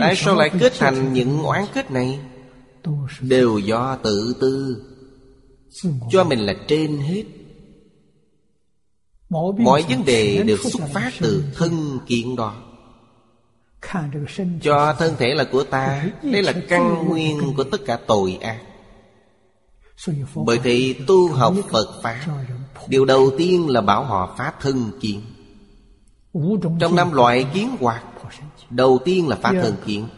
Tại sao lại kết thành những oán kết này? Đều do tự tư. Cho mình là trên hết. Mọi vấn đề đều xuất phát từ thân kiện đó. Cho thân thể là của ta. Đây là căn nguyên của tất cả tội ác. Bởi thì tu học Phật Pháp Điều đầu tiên là bảo họ phá thân kiến. Trong năm loại kiến hoạt Đầu tiên là phá thân kiến.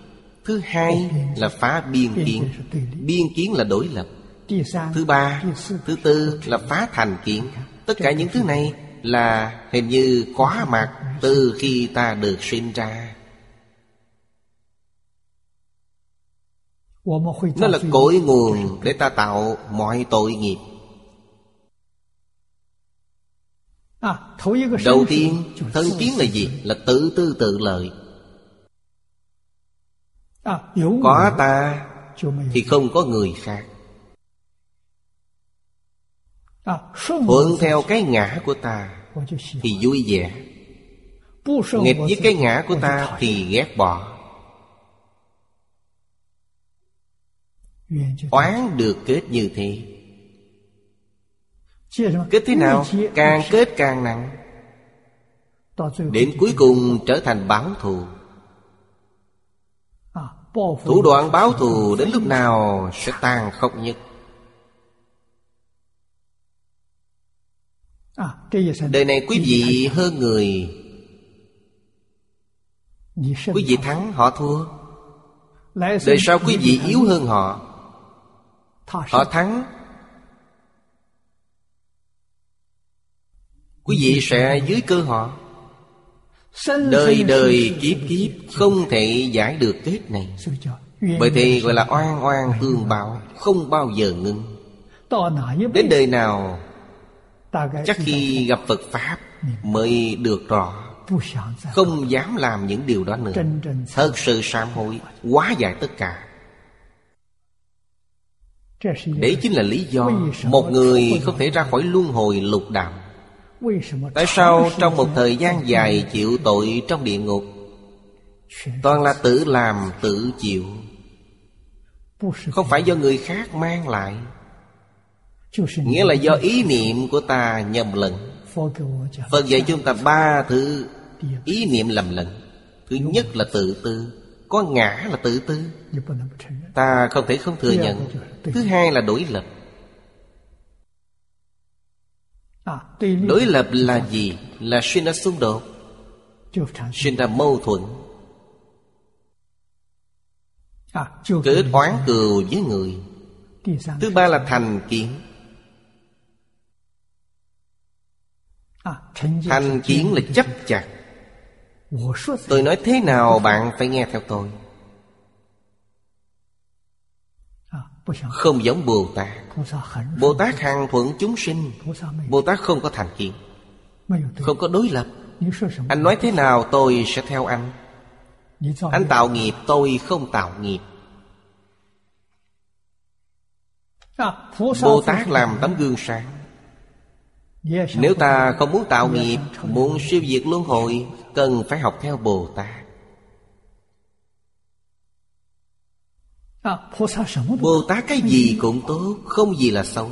Thứ hai là phá biên kiến. Biên kiến là đối lập. Thứ ba, thứ tư là phá thành kiến. Tất cả những thứ này là hình như quá mặt từ khi ta được sinh ra. Nó là cội nguồn để ta tạo mọi tội nghiệp. Đầu tiên Thân kiến là gì? Là tự tư tự lợi. Có ta Thì không có người khác. Thuận theo cái ngã của ta Thì vui vẻ. Nghịch với cái ngã của ta Thì ghét bỏ. Oán được kết như thế. Kết thế nào? Càng kết càng nặng. Đến cuối cùng trở thành báo thù. Thủ đoạn báo thù đến lúc nào sẽ tàn khốc nhất. Đời này quý vị hơn người. Quý vị thắng. họ thua. Đời sau quý vị yếu hơn họ. Họ thắng Quý vị sẽ dưới cơ họ. Đời đời kiếp kiếp Không thể giải được kết này. Bởi thì gọi là oan oan tương báo Không bao giờ ngưng. Đến đời nào Chắc khi gặp Phật Pháp Mới được rõ. Không dám làm những điều đó nữa. Thật sự sám hối Quá giải tất cả. Để chính là lý do Một người không thể ra khỏi luân hồi lục đạo. Tại sao trong một thời gian dài chịu tội trong địa ngục? Toàn là tự làm tự chịu. Không phải do người khác mang lại. Nghĩa là do ý niệm của ta nhầm lẫn. Phật dạy chúng ta ba thứ ý niệm lầm lẫn. Thứ nhất là tự tư. Có ngã là tự tư. Ta không thể không thừa nhận. Thứ hai là đối lập. đối lập là gì? Là sinh ra xung đột? Sinh ra mâu thuẫn? Kết oán cừu với người? Thứ ba là thành kiến. Thành kiến là chấp chặt. Tôi nói thế nào bạn phải nghe theo tôi. Không giống Bồ Tát. Bồ Tát hàng thuận chúng sinh. Bồ Tát không có thành kiến. Không có đối lập. Anh nói thế nào tôi sẽ theo anh. Anh tạo nghiệp tôi không tạo nghiệp. Bồ Tát làm tấm gương sáng. Nếu ta không muốn tạo nghiệp Muốn siêu diệt luân hồi Cần phải học theo Bồ Tát. Bồ Tát cái gì cũng tốt Không gì là xấu.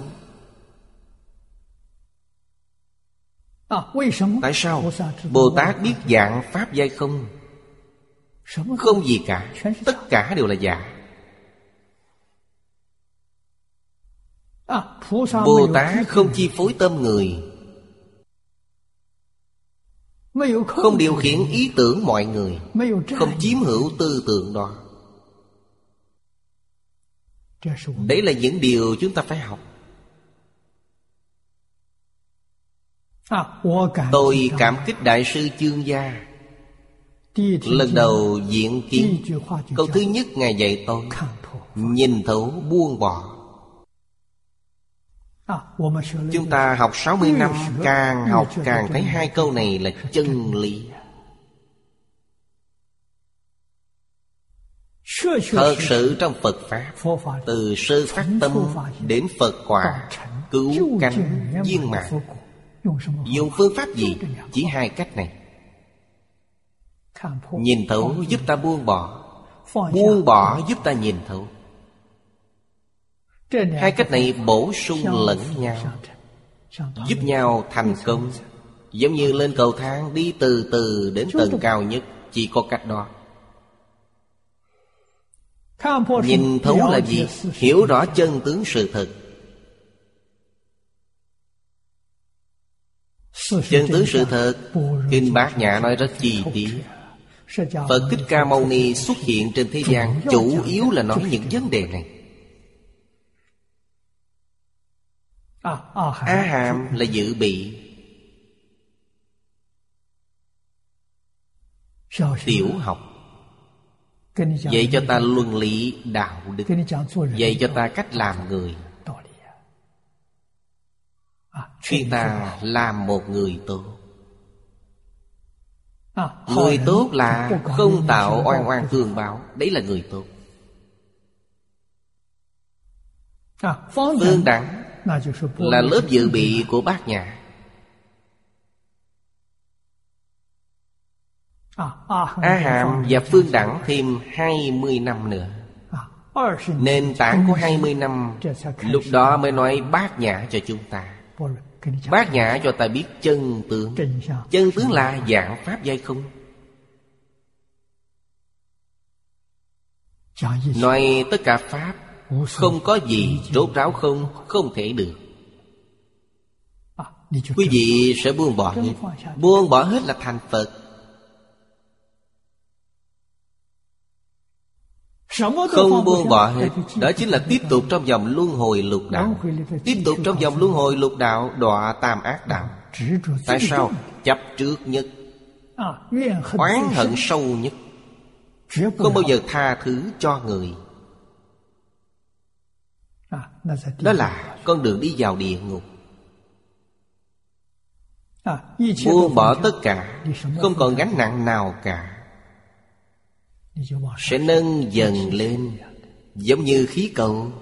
Tại sao? Bồ Tát biết dạng Pháp giai không. Không gì cả. Tất cả đều là giả. Bồ Tát không chi phối tâm người. Không điều khiển ý tưởng mọi người. Không chiếm hữu tư tưởng đó đấy là những điều chúng ta phải học. Tôi cảm kích đại sư chương gia. Lần đầu diện kiến. Câu thứ nhất ngài dạy tôi. Nhìn thấu buông bỏ. Chúng ta học 60 năm càng học càng thấy hai câu này là chân lý. thật sự trong phật pháp từ sơ phát tâm đến phật quả cứu cánh viên mạng dùng phương pháp gì? Chỉ hai cách này. Nhìn thấu giúp ta buông bỏ. Buông bỏ giúp ta nhìn thấu. Hai cách này bổ sung lẫn nhau. Giúp nhau thành công. Giống như lên cầu thang đi từ từ đến tầng cao nhất chỉ có cách đó. Nhìn thấu là gì? Hiểu rõ chân tướng sự thật. Chân tướng sự thật, Kinh Bát Nhã nói rất chi tiết. Phật Thích Ca Mâu Ni xuất hiện trên thế gian, Chủ yếu là nói những vấn đề này. Á hàm là dự bị. Tiểu học. Dạy cho ta luân lý đạo đức. Dạy cho ta cách làm người. khuyên ta làm một người tốt. Người tốt là không tạo oan oan tương báo. Đấy là người tốt. Phương đẳng là lớp dự bị của bác nhà. A Hàm và Phương Đẳng thêm 20 năm nữa. Nền tảng của 20 năm Lúc đó mới nói bát nhã cho chúng ta. Bát nhã cho ta biết chân tướng. Chân tướng là dạng pháp giai không? Nói tất cả pháp Không có gì rốt ráo không? Không thể được. Quý vị sẽ buông bỏ hết. Buông bỏ hết là thành Phật. Không buông bỏ hết. Đó chính là tiếp tục trong dòng luân hồi lục đạo. Tiếp tục trong dòng luân hồi lục đạo đọa tam ác đạo. Tại sao? Chấp trước nhất. Oán hận sâu nhất. Không bao giờ tha thứ cho người? Đó là con đường đi vào địa ngục. Buông bỏ tất cả. Không còn gánh nặng nào cả sẽ nâng dần lên, giống như khí cầu.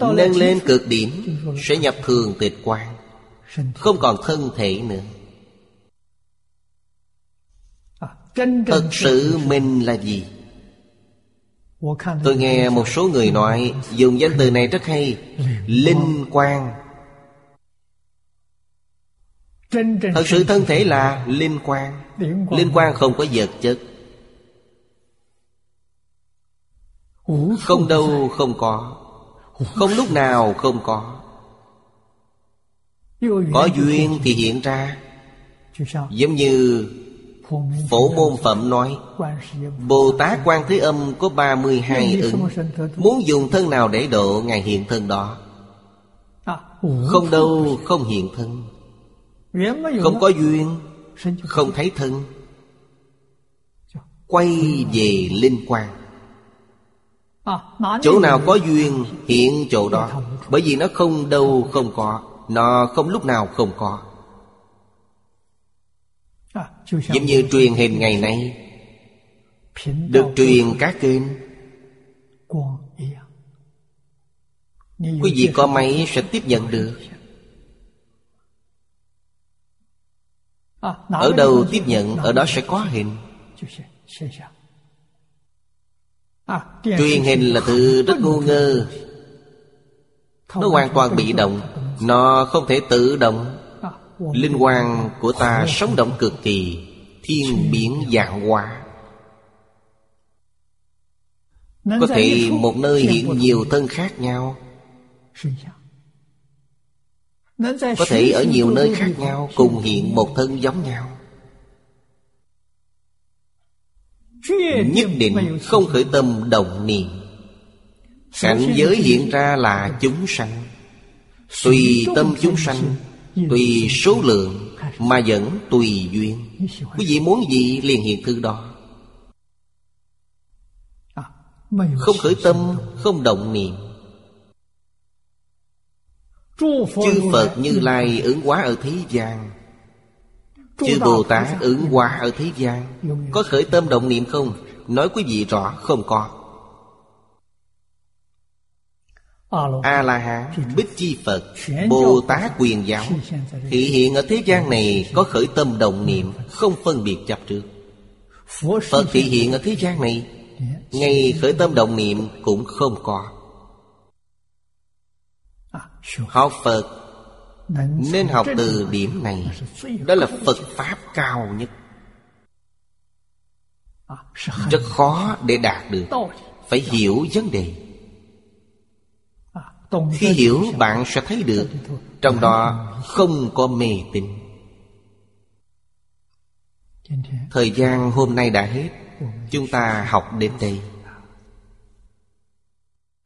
Nâng lên cực điểm, sẽ nhập thường tịch quan không còn thân thể nữa. Thật sự mình là gì? Tôi nghe một số người nói, dùng danh từ này rất hay, linh quan thật sự thân thể là linh quan Liên quan không có vật chất Không đâu không có. Không lúc nào không có. Có duyên thì hiện ra. Giống như Phổ môn phẩm nói Bồ Tát Quan Thế Âm có 32 ứng. Muốn dùng thân nào để độ Ngài hiện thân đó. Không đâu không hiện thân. Không có duyên không thấy thân. Quay về linh quan. Chỗ nào có duyên hiện chỗ đó. Bởi vì nó không đâu không có. Nó không lúc nào không có. Giống như truyền hình ngày nay. Được truyền các kênh. quý vị có máy sẽ tiếp nhận được. Ở đâu tiếp nhận Ở đó sẽ có hình. Truyền hình là từ rất ngu ngơ. Nó hoàn toàn bị động. Nó không thể tự động. Linh quan của ta sống động cực kỳ. Thiên biển dạng hóa. Có thể một nơi hiện nhiều thân khác nhau có thể ở nhiều nơi khác nhau cùng hiện một thân giống nhau. Nhất định không khởi tâm đồng niệm. Cảnh giới hiện ra là chúng sanh. Tùy tâm chúng sanh tùy số lượng mà vẫn tùy duyên. Quý vị muốn gì liền hiện thứ đó. Không khởi tâm không động niệm. Chư Phật Như Lai ứng hóa ở thế gian. Chư Bồ Tát ứng hóa ở thế gian. Có khởi tâm động niệm không? Nói quý vị rõ không có. A-la-hán, Bích Chi Phật, Bồ Tát quyền giáo. Thị hiện ở thế gian này có khởi tâm động niệm Không phân biệt chấp trước. Phật thị hiện ở thế gian này. Ngay khởi tâm động niệm cũng không có. Học Phật Nên học từ điểm này. Đó là Phật Pháp cao nhất. Rất khó để đạt được. Phải hiểu vấn đề. Khi hiểu bạn sẽ thấy được. Trong đó không có mê tín. Thời gian hôm nay đã hết. Chúng ta học đến đây.